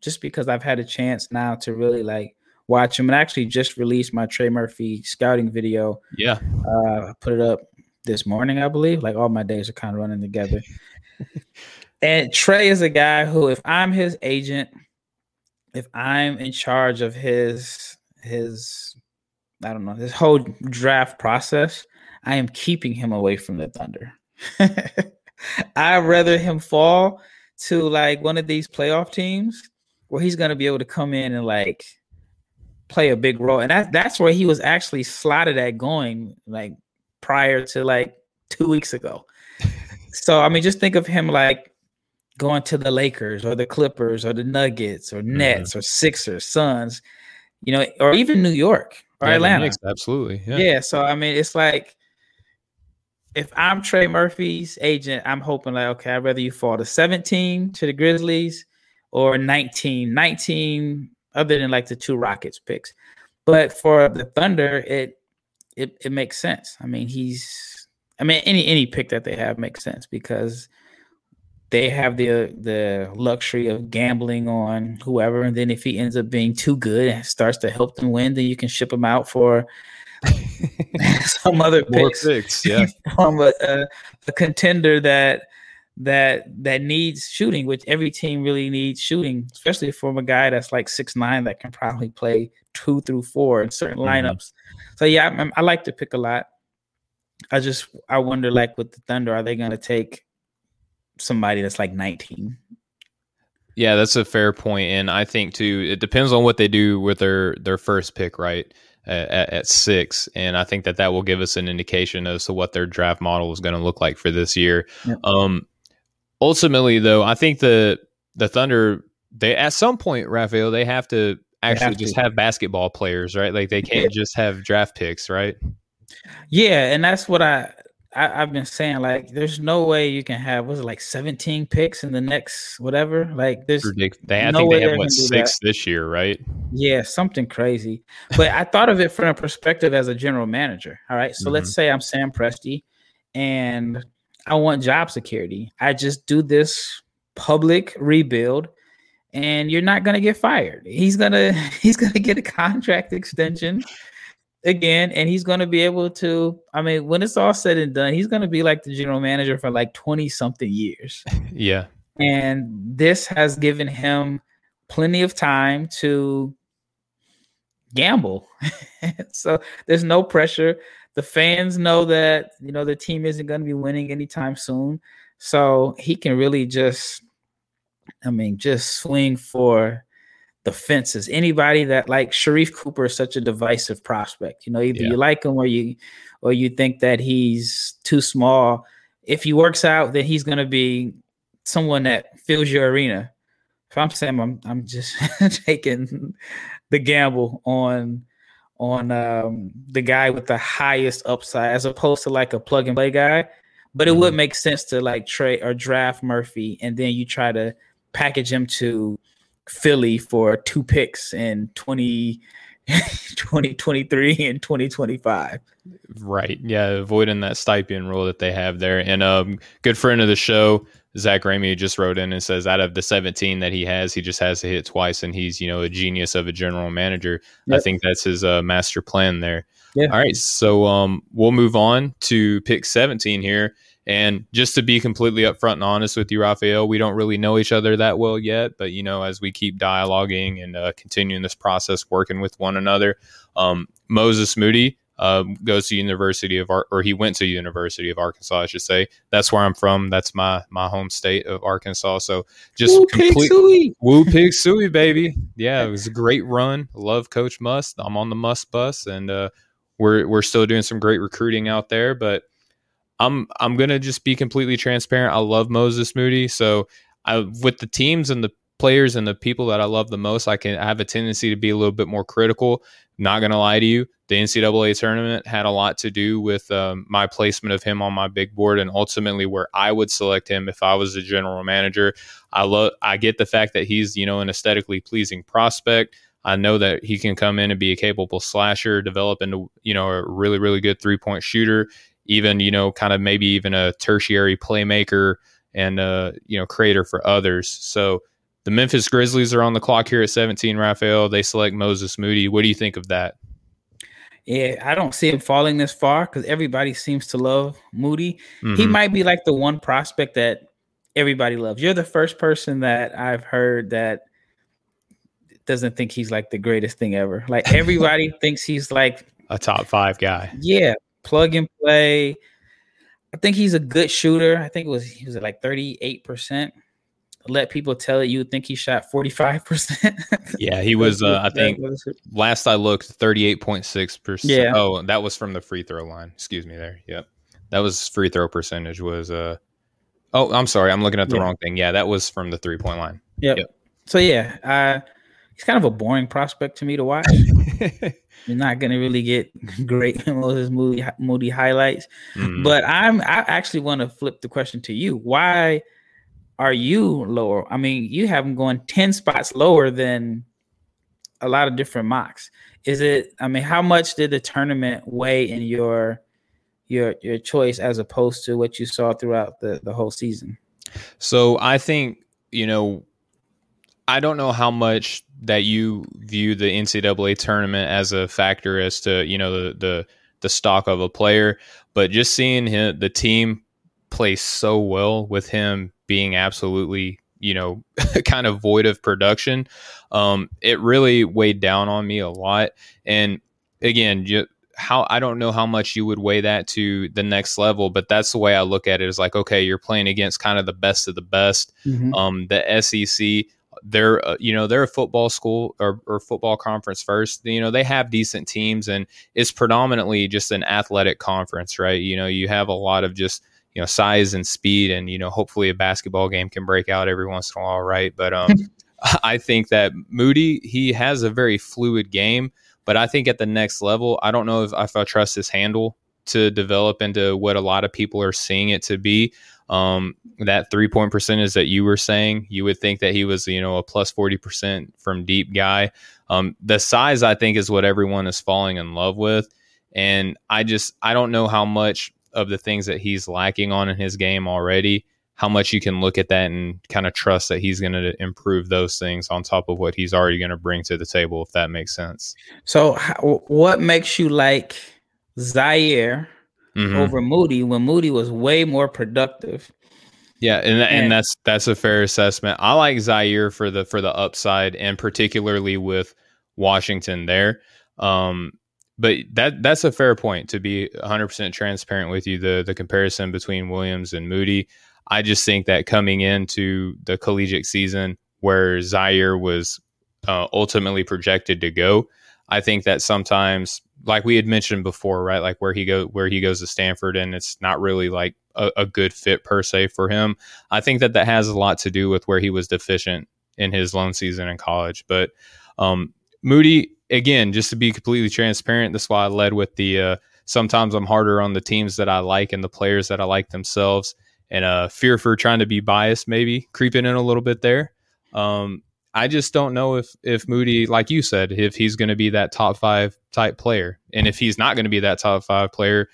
just because I've had a chance now to really like watch him and I actually just released my Trey Murphy scouting video. Yeah. Uh, I put it up this morning, I believe. Like all my days are kind of running together. And Trey is a guy who, if I'm his agent, if I'm in charge of his his I don't know, his whole draft process, I am keeping him away from the Thunder. [LAUGHS] I'd rather him fall to like one of these playoff teams where he's going to be able to come in and like play a big role. And that, that's where he was actually slotted at going like prior to like two weeks ago. [LAUGHS] so, I mean, just think of him like going to the Lakers or the Clippers or the Nuggets or mm-hmm. Nets mm-hmm. or Sixers, Suns, you know, or even New York or yeah, Atlanta. Knicks, absolutely. Yeah. yeah. So, I mean, it's like, if I'm Trey Murphy's agent, I'm hoping like, okay, I'd rather you fall to 17 to the Grizzlies or 19, 19 other than like the two Rockets picks. But for the Thunder, it it it makes sense. I mean, he's I mean any any pick that they have makes sense because they have the the luxury of gambling on whoever, and then if he ends up being too good and starts to help them win, then you can ship him out for [LAUGHS] [LAUGHS] some other picks, picks [LAUGHS] yeah, from a, a, a contender that that that needs shooting, which every team really needs shooting, especially from a guy that's like six nine that can probably play two through four in certain mm-hmm. lineups. So yeah, I, I, like to pick a lot. I just I wonder like with the Thunder, are they going to take somebody that's like nineteen? Yeah, that's a fair point, and I think too it depends on what they do with their their first pick, right? At, at, six, and I think that that will give us an indication as to what their draft model is going to look like for this year. Yep. Um, ultimately, though, I think the the Thunder they at some point, Rafael, they have to actually have just to. have basketball players, right? Like they can't just have draft picks, right? Yeah, and that's what I, I have been saying. Like, there's no way you can have was it like 17 picks in the next whatever. Like, there's they, I no think they have what six this year, right? Yeah, something crazy. But I thought of it from a perspective as a general manager. All right, so mm-hmm. let's say I'm Sam Presti, and I want job security. I just do this public rebuild and you're not going to get fired. He's to [LAUGHS] he's going to get a contract extension again and he's going to be able to I mean when it's all said and done, he's going to be like the general manager for like 20 something years. [LAUGHS] Yeah. And this has given him plenty of time to gamble. [LAUGHS] so there's no pressure the fans know that you know the team isn't going to be winning anytime soon, so he can really just, I mean, just swing for the fences. Anybody that like Sharife Cooper is such a divisive prospect. You know, either yeah. you like him or you or you think that he's too small. If he works out, then he's going to be someone that fills your arena. If I'm Sam, I'm I'm just [LAUGHS] taking the gamble on on um, the guy with the highest upside as opposed to like a plug and play guy. But it mm-hmm. would make sense to like trade or draft Murphy, and then you try to package him to Philly for two picks in 20, [LAUGHS] 2023 and 2025. Right. Yeah. Avoiding that Stepien rule that they have there. And um good friend of the show, Zach Ramey just wrote in and says out of the 17 that he has, he just has to hit twice and he's, you know, a genius of a general manager. Yep. I think that's his uh, master plan there. Yeah. All right. So um we'll move on to pick 17 here. And just to be completely upfront and honest with you, Rafael, we don't really know each other that well yet. But you know, as we keep dialoguing and uh, continuing this process, working with one another, um, Moses Moody uh, goes to University of Ar- or he went to University of Arkansas, I should say. That's where I'm from. That's my my home state of Arkansas. So just woo complete pig woo pig suey, baby. Yeah, it [LAUGHS] was a great run. Love Coach Muss. I'm on the Muss bus, and uh, we're we're still doing some great recruiting out there, but I'm I'm gonna just be completely transparent. I love Moses Moody, so I with the teams and the players and the people that I love the most, I can I have a tendency to be a little bit more critical. Not gonna lie to you, the NCAA tournament had a lot to do with um, my placement of him on my big board, and ultimately where I would select him if I was a general manager. I love I get the fact that he's you know an aesthetically pleasing prospect. I know that he can come in and be a capable slasher, develop into you know a really really good three point shooter even you know kind of maybe even a tertiary playmaker and uh you know creator for others. So the memphis grizzlies are on the clock here at 17 rafael they select moses moody. What do you think of that? Yeah i don't see him falling this far because everybody seems to love moody. Mm-hmm. he might be like the one prospect that everybody loves. You're the first person that i've heard that doesn't think he's like the greatest thing ever. Like [LAUGHS] everybody thinks he's like a top five guy. Yeah plug and play. I think he's a good shooter. I think it was he was at like 38%. Let people tell you, you think he shot 45%. [LAUGHS] yeah, he was uh, I think last I looked 38.6%. Yeah. Oh, that was from the free throw line. Excuse me there. Yep. That was free throw percentage was uh Oh, I'm sorry. I'm looking at the yeah. wrong thing. Yeah, that was from the three-point line. Yep. yep. So yeah, uh he's kind of a boring prospect to me to watch. [LAUGHS] You're not gonna really get [LAUGHS] great [LAUGHS] Moses Moody Moody highlights. Mm-hmm. But I'm I actually want to flip the question to you. Why are you lower? I mean, you have him going 10 spots lower than a lot of different mocks. Is it I mean, how much did the tournament weigh in your your your choice as opposed to what you saw throughout the, the whole season? So I think, you know, I don't know how much that you view the NCAA tournament as a factor as to you know the the the stock of a player, but just seeing him, the team play so well with him being absolutely you know [LAUGHS] kind of void of production, um, it really weighed down on me a lot. And again, you, how I don't know how much you would weigh that to the next level, but that's the way I look at it. Is like, okay, you're playing against kind of the best of the best. Mm-hmm. Um, the SEC they're uh, you know they're a football school or, or, football conference first you know they have decent teams and it's predominantly just an athletic conference right? You know you have a lot of just you know size and speed and you know hopefully a basketball game can break out every once in a while right? But um [LAUGHS] i think that moody he has a very fluid game but i think at the next level i don't know if, if i trust his handle to develop into what a lot of people are seeing it to be um, that three point percentage that you were saying, you would think that he was, you know, a plus 40% from deep guy. Um, the size, I think, is what everyone is falling in love with. And I just, I don't know how much of the things that he's lacking on in his game already, how much you can look at that and kind of trust that he's going to improve those things on top of what he's already going to bring to the table, if that makes sense. So, what makes you like Ziaire? Mm-hmm. over Moody when Moody was way more productive. Yeah, and, and, and that's that's a fair assessment. I like Ziaire for the for the upside, and particularly with Washington there. Um, but that that's a fair point to be 100% transparent with you. The the comparison between Williams and Moody, I just think that coming into the collegiate season where Ziaire was uh, ultimately projected to go, I think that sometimes like we had mentioned before, right? Like where he go where he goes to Stanford, and it's not really like a, a, good fit per se for him. I think that that has a lot to do with where he was deficient in his lone season in college. But um, Moody, again, just to be completely transparent, that's why I led with the uh, sometimes I'm harder on the teams that I like and the players that I like themselves. And uh, fear for trying to be biased, maybe creeping in a little bit there. Um, I just don't know if if Moody, like you said, if he's going to be that top five type player, and if he's not going to be that top five player,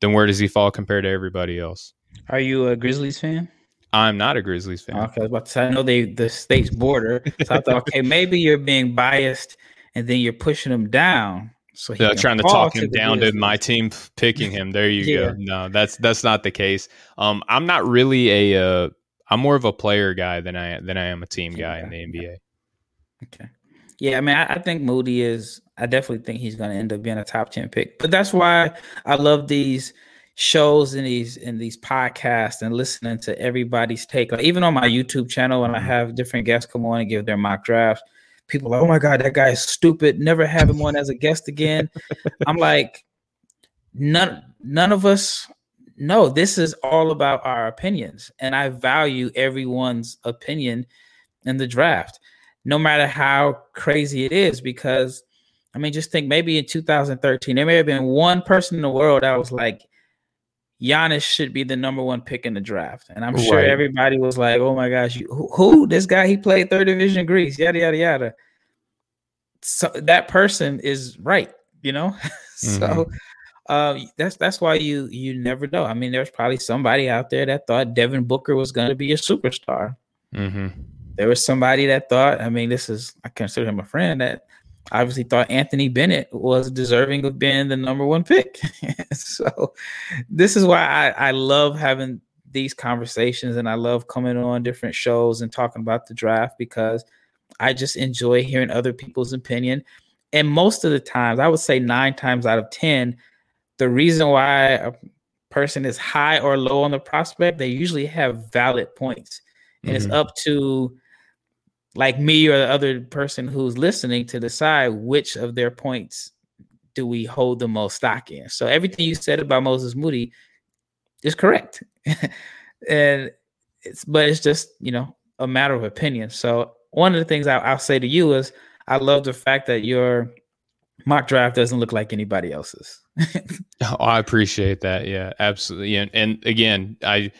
then where does he fall compared to everybody else? Are you a Grizzlies fan? I'm not a Grizzlies fan. Okay, I was about to say I know they the state's border, so I thought, okay, maybe you're being biased, and then you're pushing them down. So yeah, trying to talk him to down to my team picking him. There you yeah. go. No, that's that's not the case. Um, I'm not really a. Uh, I'm more of a player guy than I than I am a team guy in the NBA. Okay. Yeah, I mean, I, I, think Moody is. I definitely think he's going to end up being a top ten pick. But that's why I love these shows and these and these podcasts and listening to everybody's take. Like even on my YouTube channel, when I mm-hmm. have different guests come on and give their mock drafts, people like, "Oh my god, that guy is stupid. Never have him on as a guest again." [LAUGHS] I'm like, none none of us. No, this is all about our opinions, and I value everyone's opinion in the draft no matter how crazy it is. Because, I mean, just think maybe in 2013, there may have been one person in the world that was like, Giannis should be the number one pick in the draft. And I'm sure everybody was like, oh my gosh, you, who, who? This guy, he played third division Greece, yada, yada, yada. So that person is right, you know? [LAUGHS] Mm-hmm. so uh, that's that's why you you never know. I mean, there's probably somebody out there that thought Devin Booker was going to be a superstar. Mm-hmm there was somebody that thought, I mean, this is, I consider him a friend that obviously thought Anthony Bennett was deserving of being the number one pick. [LAUGHS] so this is why I, I love having these conversations and I love coming on different shows and talking about the draft because I just enjoy hearing other people's opinion. And most of the times, I would say nine times out of 10, the reason why a person is high or low on the prospect, they usually have valid points. And mm-hmm. it's up to like me or the other person who's listening to decide which of their points do we hold the most stock in. So everything you said about Moses Moody is correct. [LAUGHS] and it's but it's just, you know, a matter of opinion. So one of the things I, will say to you is I love the fact that your mock draft doesn't look like anybody else's. [LAUGHS] oh, I appreciate that. Yeah, absolutely. And, and again, I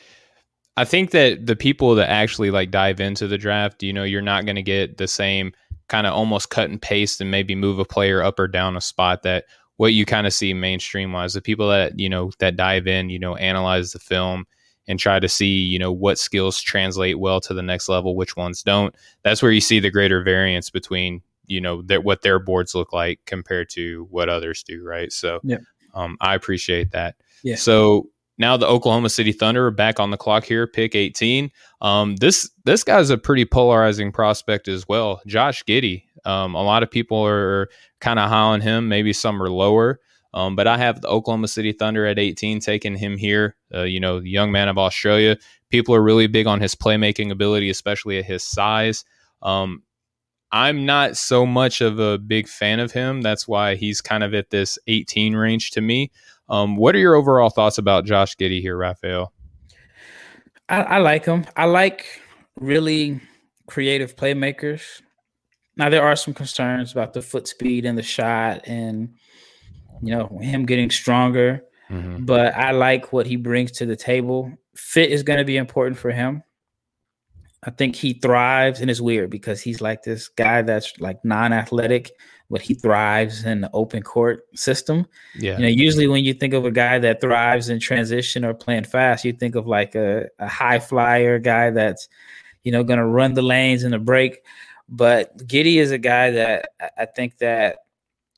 I think that the people that actually like dive into the draft, you know, you're not going to get the same kind of almost cut and paste and maybe move a player up or down a spot that what you kind of see mainstream wise. The people that, you know, that dive in, you know, analyze the film and try to see, you know, what skills translate well to the next level, which ones don't. That's where you see the greater variance between, you know, their, what their boards look like compared to what others do. Right. So, yeah. um, I appreciate that. Yeah. So now the Oklahoma City Thunder are back on the clock here, pick 18. Um, this this guy's a pretty polarizing prospect as well. Josh Giddey. Um, a lot of people are kind of high on him. Maybe some are lower. Um, but I have the Oklahoma City Thunder at 18, taking him here. Uh, you know, the young man of Australia. People are really big on his playmaking ability, especially at his size. Um, I'm not so much of a big fan of him. That's why he's kind of at this 18 range to me. Um, what are your overall thoughts about Josh Giddey here, Rafael? I, I like him. I like really creative playmakers. Now there are some concerns about the foot speed and the shot, and you know him getting stronger. Mm-hmm. But I like what he brings to the table. Fit is going to be important for him. I think he thrives, and it's weird because he's like this guy that's like non-athletic, but he thrives in the open court system. Yeah. You know, usually when you think of a guy that thrives in transition or playing fast, you think of like a, a high flyer guy that's, you know, going to run the lanes in the break. But Giddey is a guy that I think that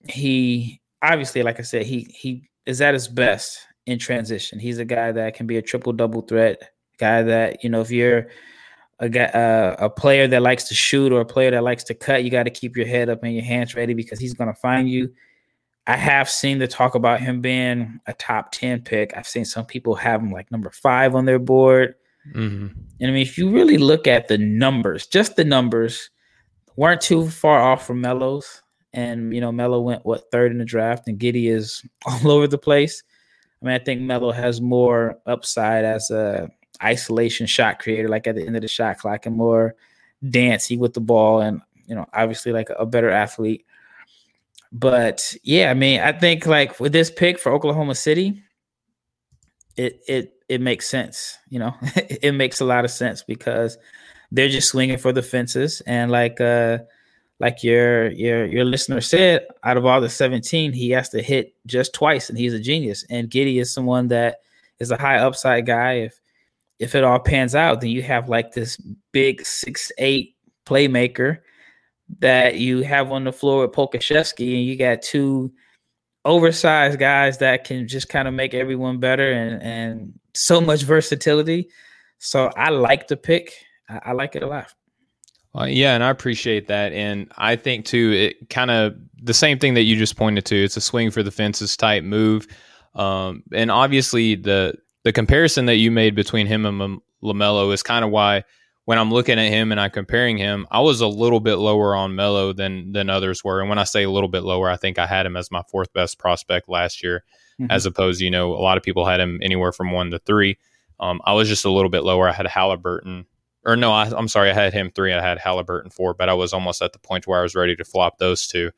he obviously, like I said, he he is at his best in transition. He's a guy that can be a triple double threat guy that you know if you're a guy, uh, a player that likes to shoot or a player that likes to cut, you got to keep your head up and your hands ready because he's going to find you. I have seen the talk about him being a top 10 pick. I've seen some people have him like number five on their board. Mm-hmm. And I mean, if you really look at the numbers, just the numbers weren't too far off from Melo's. And, you know, Melo went, what, third in the draft, and Giddey is [LAUGHS] all over the place. I mean, I think Melo has more upside as a isolation shot creator, like at the end of the shot clock, and more dancey with the ball, and you know, obviously like a better athlete. But yeah, I mean, I think like with this pick for Oklahoma City, it it it makes sense. You know, [LAUGHS] it makes a lot of sense because they're just swinging for the fences, and like uh like your your your listener said, out of all the 17, he has to hit just twice, and he's a genius. And Giddey is someone that is a high upside guy. If if it all pans out, then you have like this big six eight playmaker that you have on the floor with Pokusevski, and you got two oversized guys that can just kind of make everyone better and and so much versatility. So I like the pick. I, I like it a lot. Uh, yeah, and I appreciate that, and I think too it kind of the same thing that you just pointed to. It's a swing for the fences type move, um, and obviously the the comparison that you made between him and Lamelo is kind of why when I'm looking at him and I'm comparing him, I was a little bit lower on Melo than than others were. And when I say a little bit lower, I think I had him as my fourth best prospect last year, mm-hmm. as opposed, you know, a lot of people had him anywhere from one to three. Um, I was just a little bit lower. I had Haliburton or no, I, am sorry, I had him three. I had Haliburton four, but I was almost at the point where I was ready to flop those two.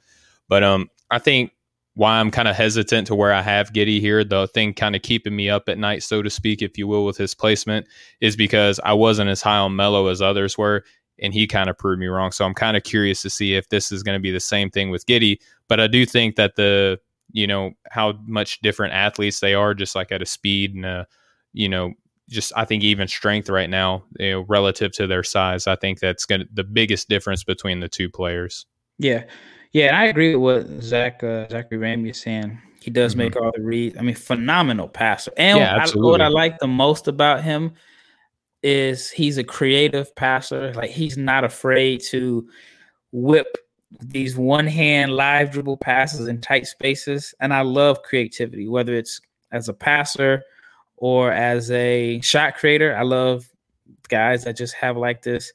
But um, I think why I'm kind of hesitant to where I have Giddey here, the thing kind of keeping me up at night, so to speak, if you will, with his placement, is because I wasn't as high on Melo as others were, and he kind of proved me wrong. So I'm kind of curious to see if this is going to be the same thing with Giddey. But I do think that the you know how much different athletes they are, just like at a speed and a you know just I think even strength right now, you know, relative to their size, I think that's going to the biggest difference between the two players. Yeah, yeah, and I agree with what Zach uh, Zachary Ramey is saying. He does mm-hmm. make all the reads. I mean, phenomenal passer. And yeah, I, what I like the most about him is he's a creative passer. Like he's not afraid to whip these one hand live dribble passes in tight spaces. And I love creativity, whether it's as a passer or as a shot creator. I love guys that just have like this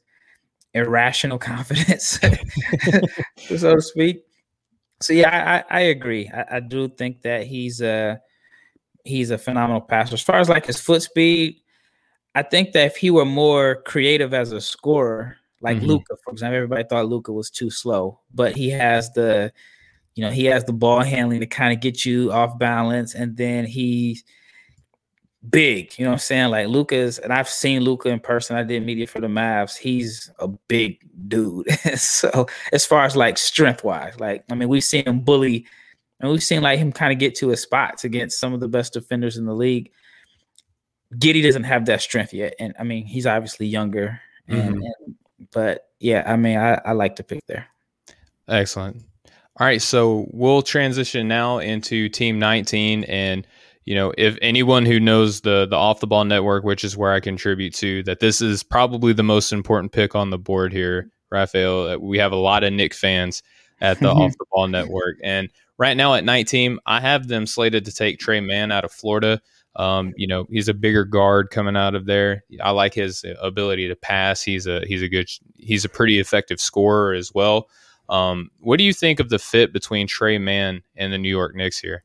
irrational [LAUGHS] confidence, [LAUGHS] so to speak. So yeah, I, I agree. I, I, do think that he's a he's a phenomenal passer. As far as like his foot speed, I think that if he were more creative as a scorer, like mm-hmm. Luka, for example, everybody thought Luka was too slow, but he has the you know he has the ball handling to kind of get you off balance, and then he's big. You know what I'm saying? Like Luka's, and I've seen Luka in person. I did media for the Mavs. He's a big dude. [LAUGHS] so as far as like strength wise, like I mean, we've seen him bully, and we've seen like him kind of get to his spots against some of the best defenders in the league. Giddey doesn't have that strength yet, and I mean, he's obviously younger. And, mm-hmm. and but yeah, I mean, I, I like to pick there. Excellent. All right, so we'll transition now into Team 19 and you know, if anyone who knows the the off the ball network, which is where I contribute to, that this is probably the most important pick on the board here, Rafael. We have a lot of Knick fans at the [LAUGHS] off the ball network, and right now at 19, I have them slated to take Tre Mann out of Florida. Um, you know, he's a bigger guard coming out of there. I like his ability to pass. He's a he's a good he's a pretty effective scorer as well. Um, what do you think of the fit between Tre Mann and the New York Knicks here?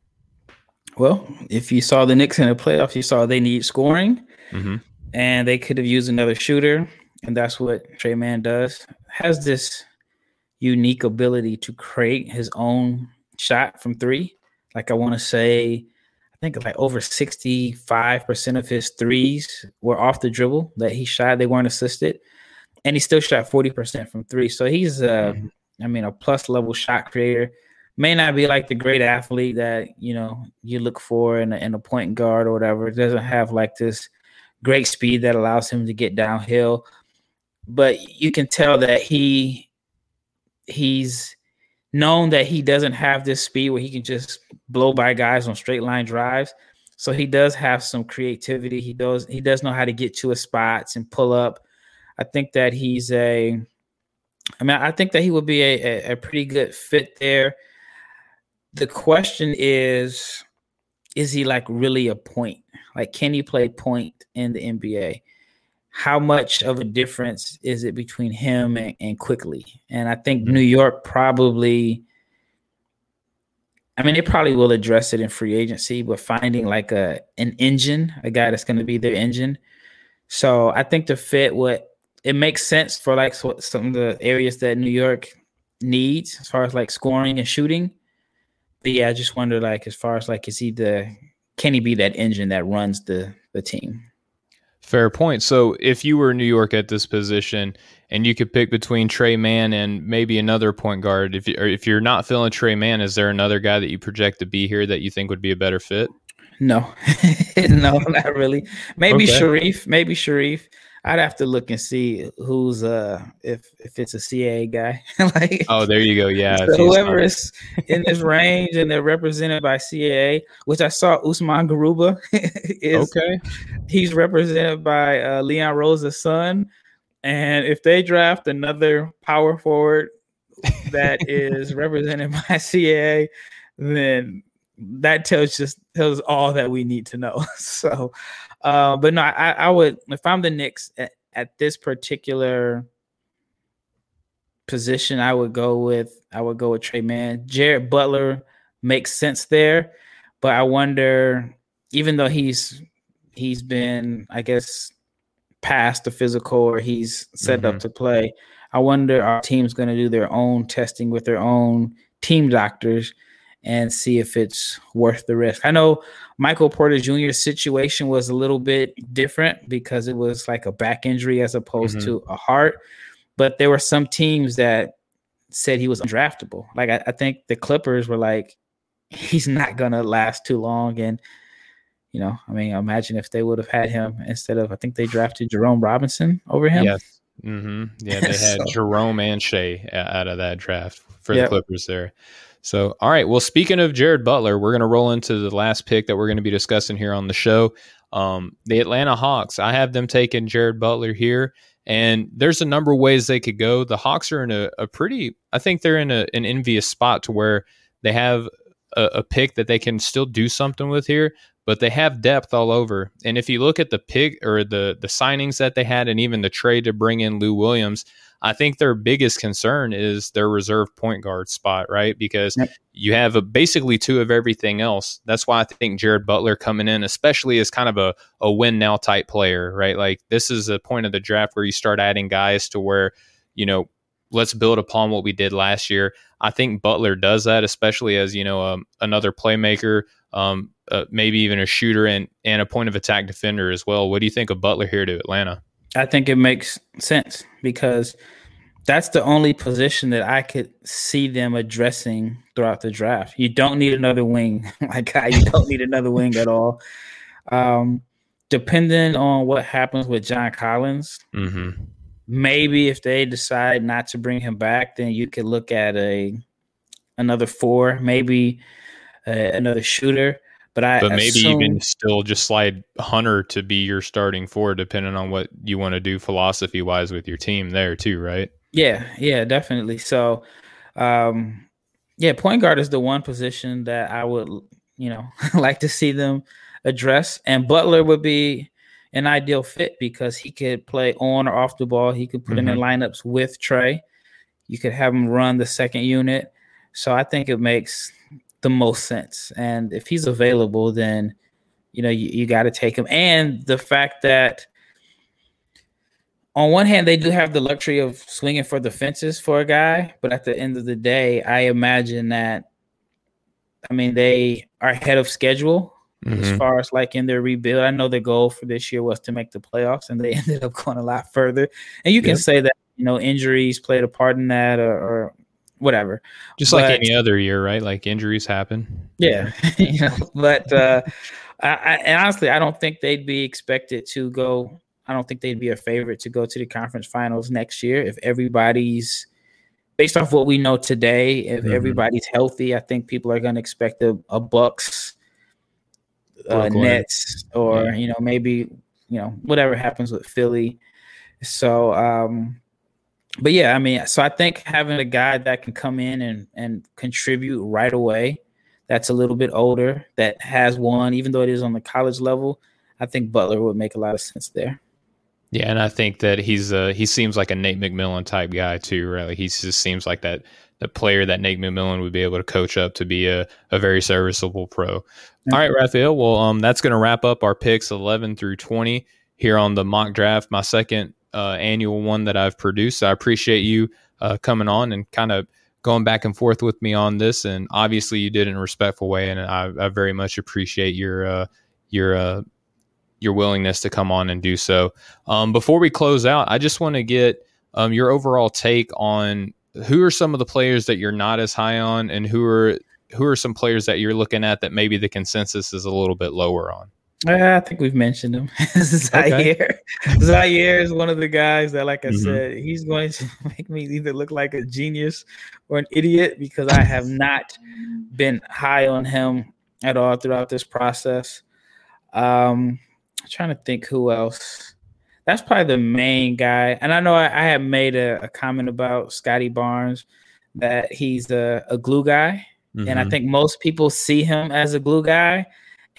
Well, if you saw the Knicks in the playoffs, you saw they need scoring, mm-hmm. and they could have used another shooter, and that's what Tre Mann does. Has this unique ability to create his own shot from three. Like I want to say, I think like over sixty-five percent of his threes were off the dribble that he shot. They weren't assisted, and he still shot forty percent from three. So he's, uh, mm-hmm. I mean, a plus level shot creator may not be like the great athlete that you know you look for in a, in a point guard or whatever. It doesn't have like this great speed that allows him to get downhill, but you can tell that he he's known that he doesn't have this speed where he can just blow by guys on straight line drives. So he does have some creativity. He does he does know how to get to his spots and pull up. I think that he's a I mean, I think that he would be a, a, a pretty good fit there the question is is he like really a point? Like, can he play point in the NBA? How much of a difference is it between him and, and Quickley? And I think New York probably, I mean, they probably will address it in free agency, but finding like a an engine, a guy that's going to be their engine. So I think the fit what it makes sense for like some of the areas that New York needs as far as like scoring and shooting but yeah, I just wonder like as far as like is he the can he be that engine that runs the the team? Fair point. So if you were in New York at this position and you could pick between Tre Mann and maybe another point guard, if you, if you're not feeling Tre Mann, is there another guy that you project to be here that you think would be a better fit? No, [LAUGHS] no, not really. Maybe okay. Sharife. Maybe Sharife. I'd have to look and see who's uh if if it's a CAA guy. [LAUGHS] like oh, there you go. Yeah, so whoever is in this [LAUGHS] range and they're represented by CAA, which I saw Usman Garuba [LAUGHS] is okay. He's represented by uh, Leon Rose's son, and if they draft another power forward that is represented by CAA, then that tells just tells all that we need to know. so, uh, but no, I, I would if I'm the Knicks at, at this particular position, I would go with I would go with Tre Mann. Jared Butler makes sense there, but I wonder, even though he's he's been, I guess, past the physical or he's set mm-hmm. up to play, I wonder our team's going to do their own testing with their own team doctors and see if it's worth the risk. I know Michael Porter Jr.'s situation was a little bit different because it was like a back injury as opposed mm-hmm. to a heart, but there were some teams that said he was undraftable. Like I, I think the Clippers were like, he's not gonna last too long, and you know, I mean, imagine if they would have had him instead of I think they drafted Jerome Robinson over him. Yes. Mm-hmm. Yeah, they [LAUGHS] had so, Jerome and Shai out of that draft for yep. the Clippers there. So, all right. Well, speaking of Jared Butler, we're going to roll into the last pick that we're going to be discussing here on the show. Um, the Atlanta Hawks. I have them taking Jared Butler here, and there's a number of ways they could go. The Hawks are in a, a pretty, I think they're in a, an envious spot to where they have a, a pick that they can still do something with here, but they have depth all over. And if you look at the pick or the the signings that they had, and even the trade to bring in Lou Williams, I think their biggest concern is their reserve point guard spot, right? Because yep. you have a, basically two of everything else. That's why I think Jared Butler coming in, especially as kind of a, a win now type player, right? Like this is a point of the draft where you start adding guys to where, you know, let's build upon what we did last year. I think Butler does that, especially as, you know, um, another playmaker, um, uh, maybe even a shooter and, and a point of attack defender as well. What do you think of Butler here to Atlanta? I think it makes sense because that's the only position that I could see them addressing throughout the draft. You don't need another wing, [LAUGHS] like. You don't need another wing at all. Um, depending on what happens with John Collins, mm-hmm. maybe if they decide not to bring him back, then you could look at a another four, maybe uh, another shooter. But I but maybe assume, even still just slide Hunter to be your starting four, depending on what you want to do philosophy wise with your team there too, right? Yeah, yeah, definitely. So, um, yeah, point guard is the one position that I would, you know, [LAUGHS] like to see them address, and Butler would be an ideal fit because he could play on or off the ball. He could put mm-hmm. him in lineups with Trae. You could have him run the second unit. So I think it makes the most sense. And if he's available, then you know you, you got to take him. And the fact that on one hand they do have the luxury of swinging for the fences for a guy, but at the end of the day, I imagine that I mean they are ahead of schedule mm-hmm. as far as like in their rebuild. I know the goal for this year was to make the playoffs, and they [LAUGHS] ended up going a lot further. And you can yep. say that you know injuries played a part in that, or, or whatever. Just but, like any other year, right? Like injuries happen. Yeah, you [LAUGHS] know, but uh, I, I, and honestly, I don't think they'd be expected to go. I don't think they'd be a favorite to go to the conference finals next year if everybody's based off what we know today. If mm-hmm. everybody's healthy, I think people are going to expect a, a Bucks, uh, Nets, or yeah. you know maybe you know whatever happens with Philly. So um, but yeah, I mean, so I think having a guy that can come in and and contribute right away, that's a little bit older, that has one, even though it is on the college level, I think Butler would make a lot of sense there. Yeah, and I think that he's uh he seems like a Nate McMillan type guy too, really. He just seems like that the player that Nate McMillan would be able to coach up to be a, a very serviceable pro. Mm-hmm. All right, Rafael. Well, um, that's going to wrap up our picks eleven through twenty here on the mock draft. My second uh, annual one that I've produced. I appreciate you uh, coming on and kind of going back and forth with me on this. And obviously, you did in a respectful way, and I, I very much appreciate your uh, your uh, your willingness to come on and do so. Um, before we close out, I just want to get um, your overall take on who are some of the players that you're not as high on, and who are who are some players that you're looking at that maybe the consensus is a little bit lower on. Uh, I think we've mentioned him. [LAUGHS] Ziaire. Okay. [LAUGHS] Ziaire is one of the guys that, like I mm-hmm. said, he's going to [LAUGHS] make me either look like a genius or an idiot because I have not been high on him at all throughout this process. Um, I'm trying to think who else. That's probably the main guy. And I know I, I have made a, a, comment about Scottie Barnes that he's a, a glue guy. Mm-hmm. And I mm-hmm. think most people see him as a glue guy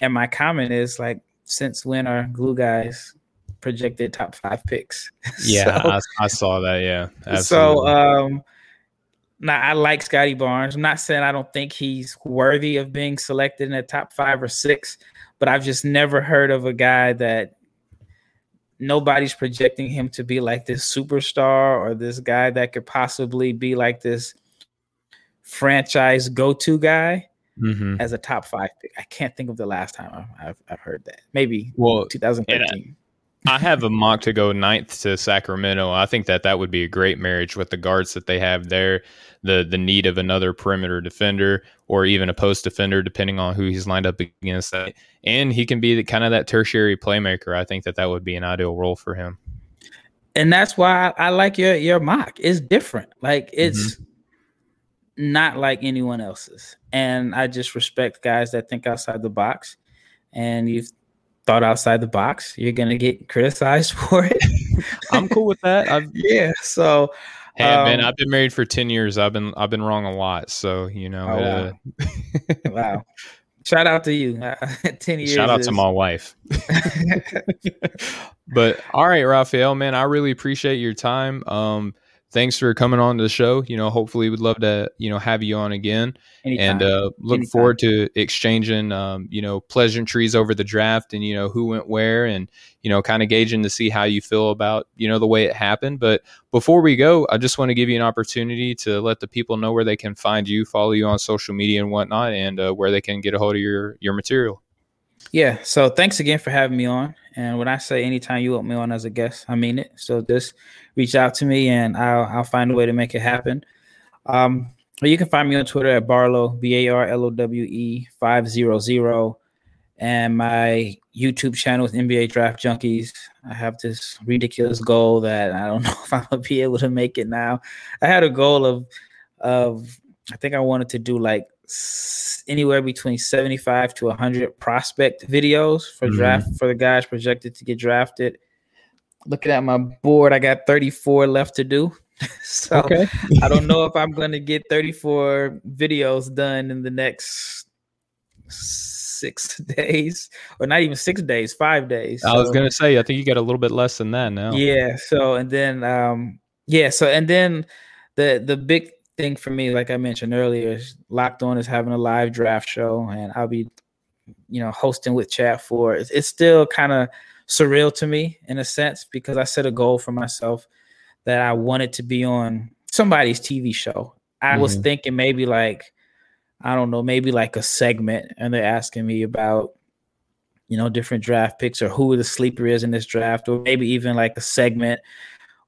and my comment is like, since when are glue guys projected top five picks? [LAUGHS] Yeah, so, I, I, saw that. Yeah. Absolutely. So, um, now I like Scottie Barnes. I'm not saying I don't think he's worthy of being selected in the top five or six, but I've just never heard of a guy that nobody's projecting him to be like this superstar or this guy that could possibly be like this franchise go-to guy mm-hmm. as a top five pick. I can't think of the last time I've, I've heard that. Maybe well, 2013. I have a mock to go ninth to Sacramento. I think that that would be a great marriage with the guards that they have there, the the need of another perimeter defender or even a post defender, depending on who he's lined up against. That, and he can be the, kind of that tertiary playmaker. I think that that would be an ideal role for him. And that's why I, I like your your mock. It's different. Like it's mm-hmm not like anyone else's. And I just respect guys that think outside the box. And you've thought outside the box, you're gonna get criticized [LAUGHS] for it. [LAUGHS] I'm cool with that. I've, [LAUGHS] yeah. So Hey um, man, I've been married for ten years. I've been I've been wrong a lot. So you know. Oh, wow. Uh, wow. Shout out to you. Uh, ten years. Shout out is... to my wife. but all right, Rafael, man, I really appreciate your time. Um, thanks for coming on to the show. You know, hopefully we'd love to, you know, have you on again Anytime. and uh, look Anytime. forward to exchanging, um, you know, pleasantries over the draft and, you know, who went where and, you know, kind of gauging to see how you feel about, you know, the way it happened. But before we go, I just want to give you an opportunity to let the people know where they can find you, follow you on social media and whatnot, and uh, where they can get a hold of your, your material. Yeah. So thanks again for having me on. And when I say anytime you want me on as a guest, I mean it. So just reach out to me and I'll I'll find a way to make it happen. Um, you can find me on Twitter at Barlowe B A R L O W E five zero zero, and my YouTube channel is NBA Draft Junkies. I have this ridiculous goal that I don't [LAUGHS] know if I'm gonna be able to make it now. I had a goal of of I think I wanted to do like anywhere between 75 to 100 prospect videos for mm-hmm. draft for the guys projected to get drafted. Looking at my board, I got 34 left to do. [LAUGHS] so okay. I don't know if I'm going to get 34 videos done in the next six [LAUGHS] days or not even six days, five days. I was going to say, I think you got a little bit less than that now. Yeah. So, and then, um, yeah. So, and then the, the big thing for me, like I mentioned earlier, is Locked On is having a live draft show, and I'll be, you know, hosting with chat for it. It's still kind of surreal to me in a sense because I set a goal for myself that I wanted to be on somebody's TV show. I mm-hmm. was thinking maybe like, I don't know, maybe like a segment, and they're asking me about, you know, different draft picks or who the sleeper is in this draft, or maybe even like a segment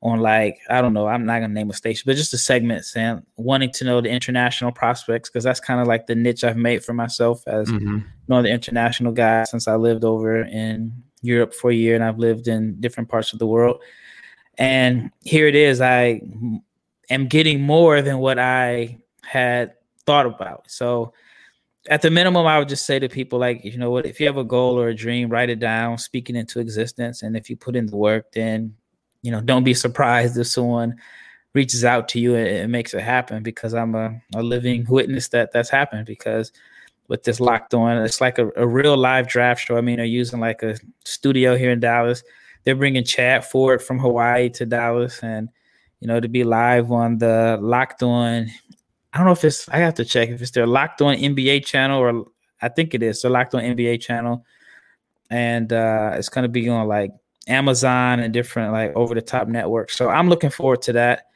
on like I don't know, I'm not gonna name a station, but just a segment saying wanting to know the international prospects because that's kind of like the niche I've made for myself as mm-hmm. knowing the international guy since I lived over in Europe for a year and I've lived in different parts of the world. And here it is, I am getting more than what I had thought about. So at the minimum, I would just say to people like, you know what, if you have a goal or a dream, write it down, speak it into existence. And if you put in the work, then you know, don't be surprised if someone reaches out to you and, and makes it happen because I'm a, a living witness that that's happened because with this locked on, it's like a, a real live draft show. I mean, they're using like a studio here in Dallas. They're bringing Chad Ford from Hawaii to Dallas and, you know, to be live on the locked on. I don't know if it's, I have to check if it's their locked on NBA channel or I think it is. So locked on NBA channel. And uh, it's going to be on like Amazon and different like over the top networks. So I'm looking forward to that.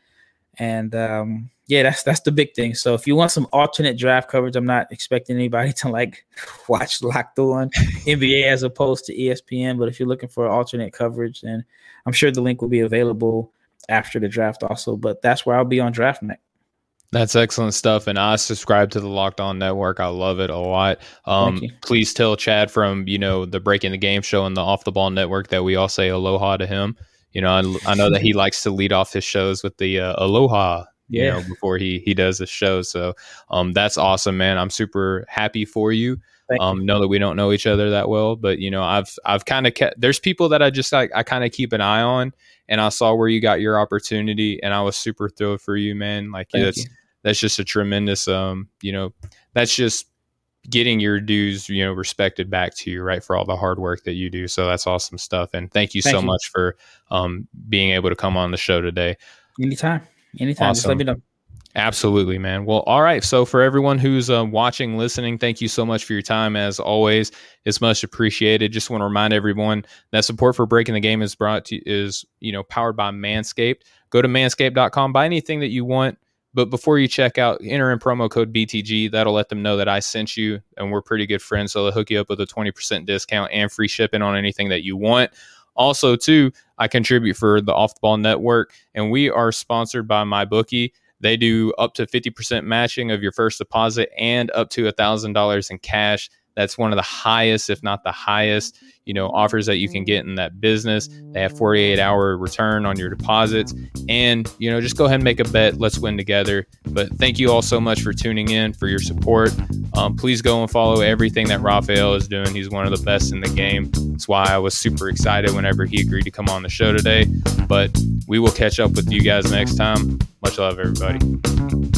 And um, yeah, that's that's the big thing. So if you want some alternate draft coverage, I'm not expecting anybody [LAUGHS] to like watch Locked On NBA as opposed to ESPN. But if you're looking for alternate coverage, then I'm sure the link will be available after the draft also. But that's where I'll be on draft night. That's excellent stuff. And I subscribe to the Locked On Network. I love it a lot. Um, please tell Chad from, you know, the Breaking the Game show and the Off the Ball Network that we all say aloha to him. You know, I, I know that he [LAUGHS] likes to lead off his shows with the uh, aloha you yeah. know, before he he does the show. So um, that's awesome, man. I'm super happy for you. Thank um, you. know that we don't know each other that well, but you know, I've I've kind of kept. There's people that I just like. I kind of keep an eye on, and I saw where you got your opportunity, and I was super thrilled for you, man. Like Thank that's you. that's just a tremendous. Um, you know, that's just getting your dues, you know, respected back to you, right, for all the hard work that you do. So that's awesome stuff. And thank you thank so you. much for um, being able to come on the show today. Anytime. Anytime, awesome. just let me know. Absolutely, man. Well, all right. So, for everyone who's uh, watching, listening, thank you so much for your time. As always, it's much appreciated. Just want to remind everyone that support for Breaking the Game is brought to is you know powered by Manscaped. Go to manscaped.com, buy anything that you want. But before you check out, enter in promo code BTG. That'll let them know that I sent you, and we're pretty good friends. So they'll hook you up with a twenty percent discount and free shipping on anything that you want. Also, too, I contribute for the Off the Ball Network, and we are sponsored by MyBookie. They do up to 50% matching of your first deposit and up to $1,000 in cash. That's one of the highest, if not the highest, you know, offers that you can get in that business. They have 48 hour return on your deposits. And, you know, just go ahead and make a bet. Let's win together. But thank you all so much for tuning in, for your support. Um, please go and follow everything that Rafael is doing. He's one of the best in the game. That's why I was super excited whenever he agreed to come on the show today. But we will catch up with you guys next time. Much love, everybody.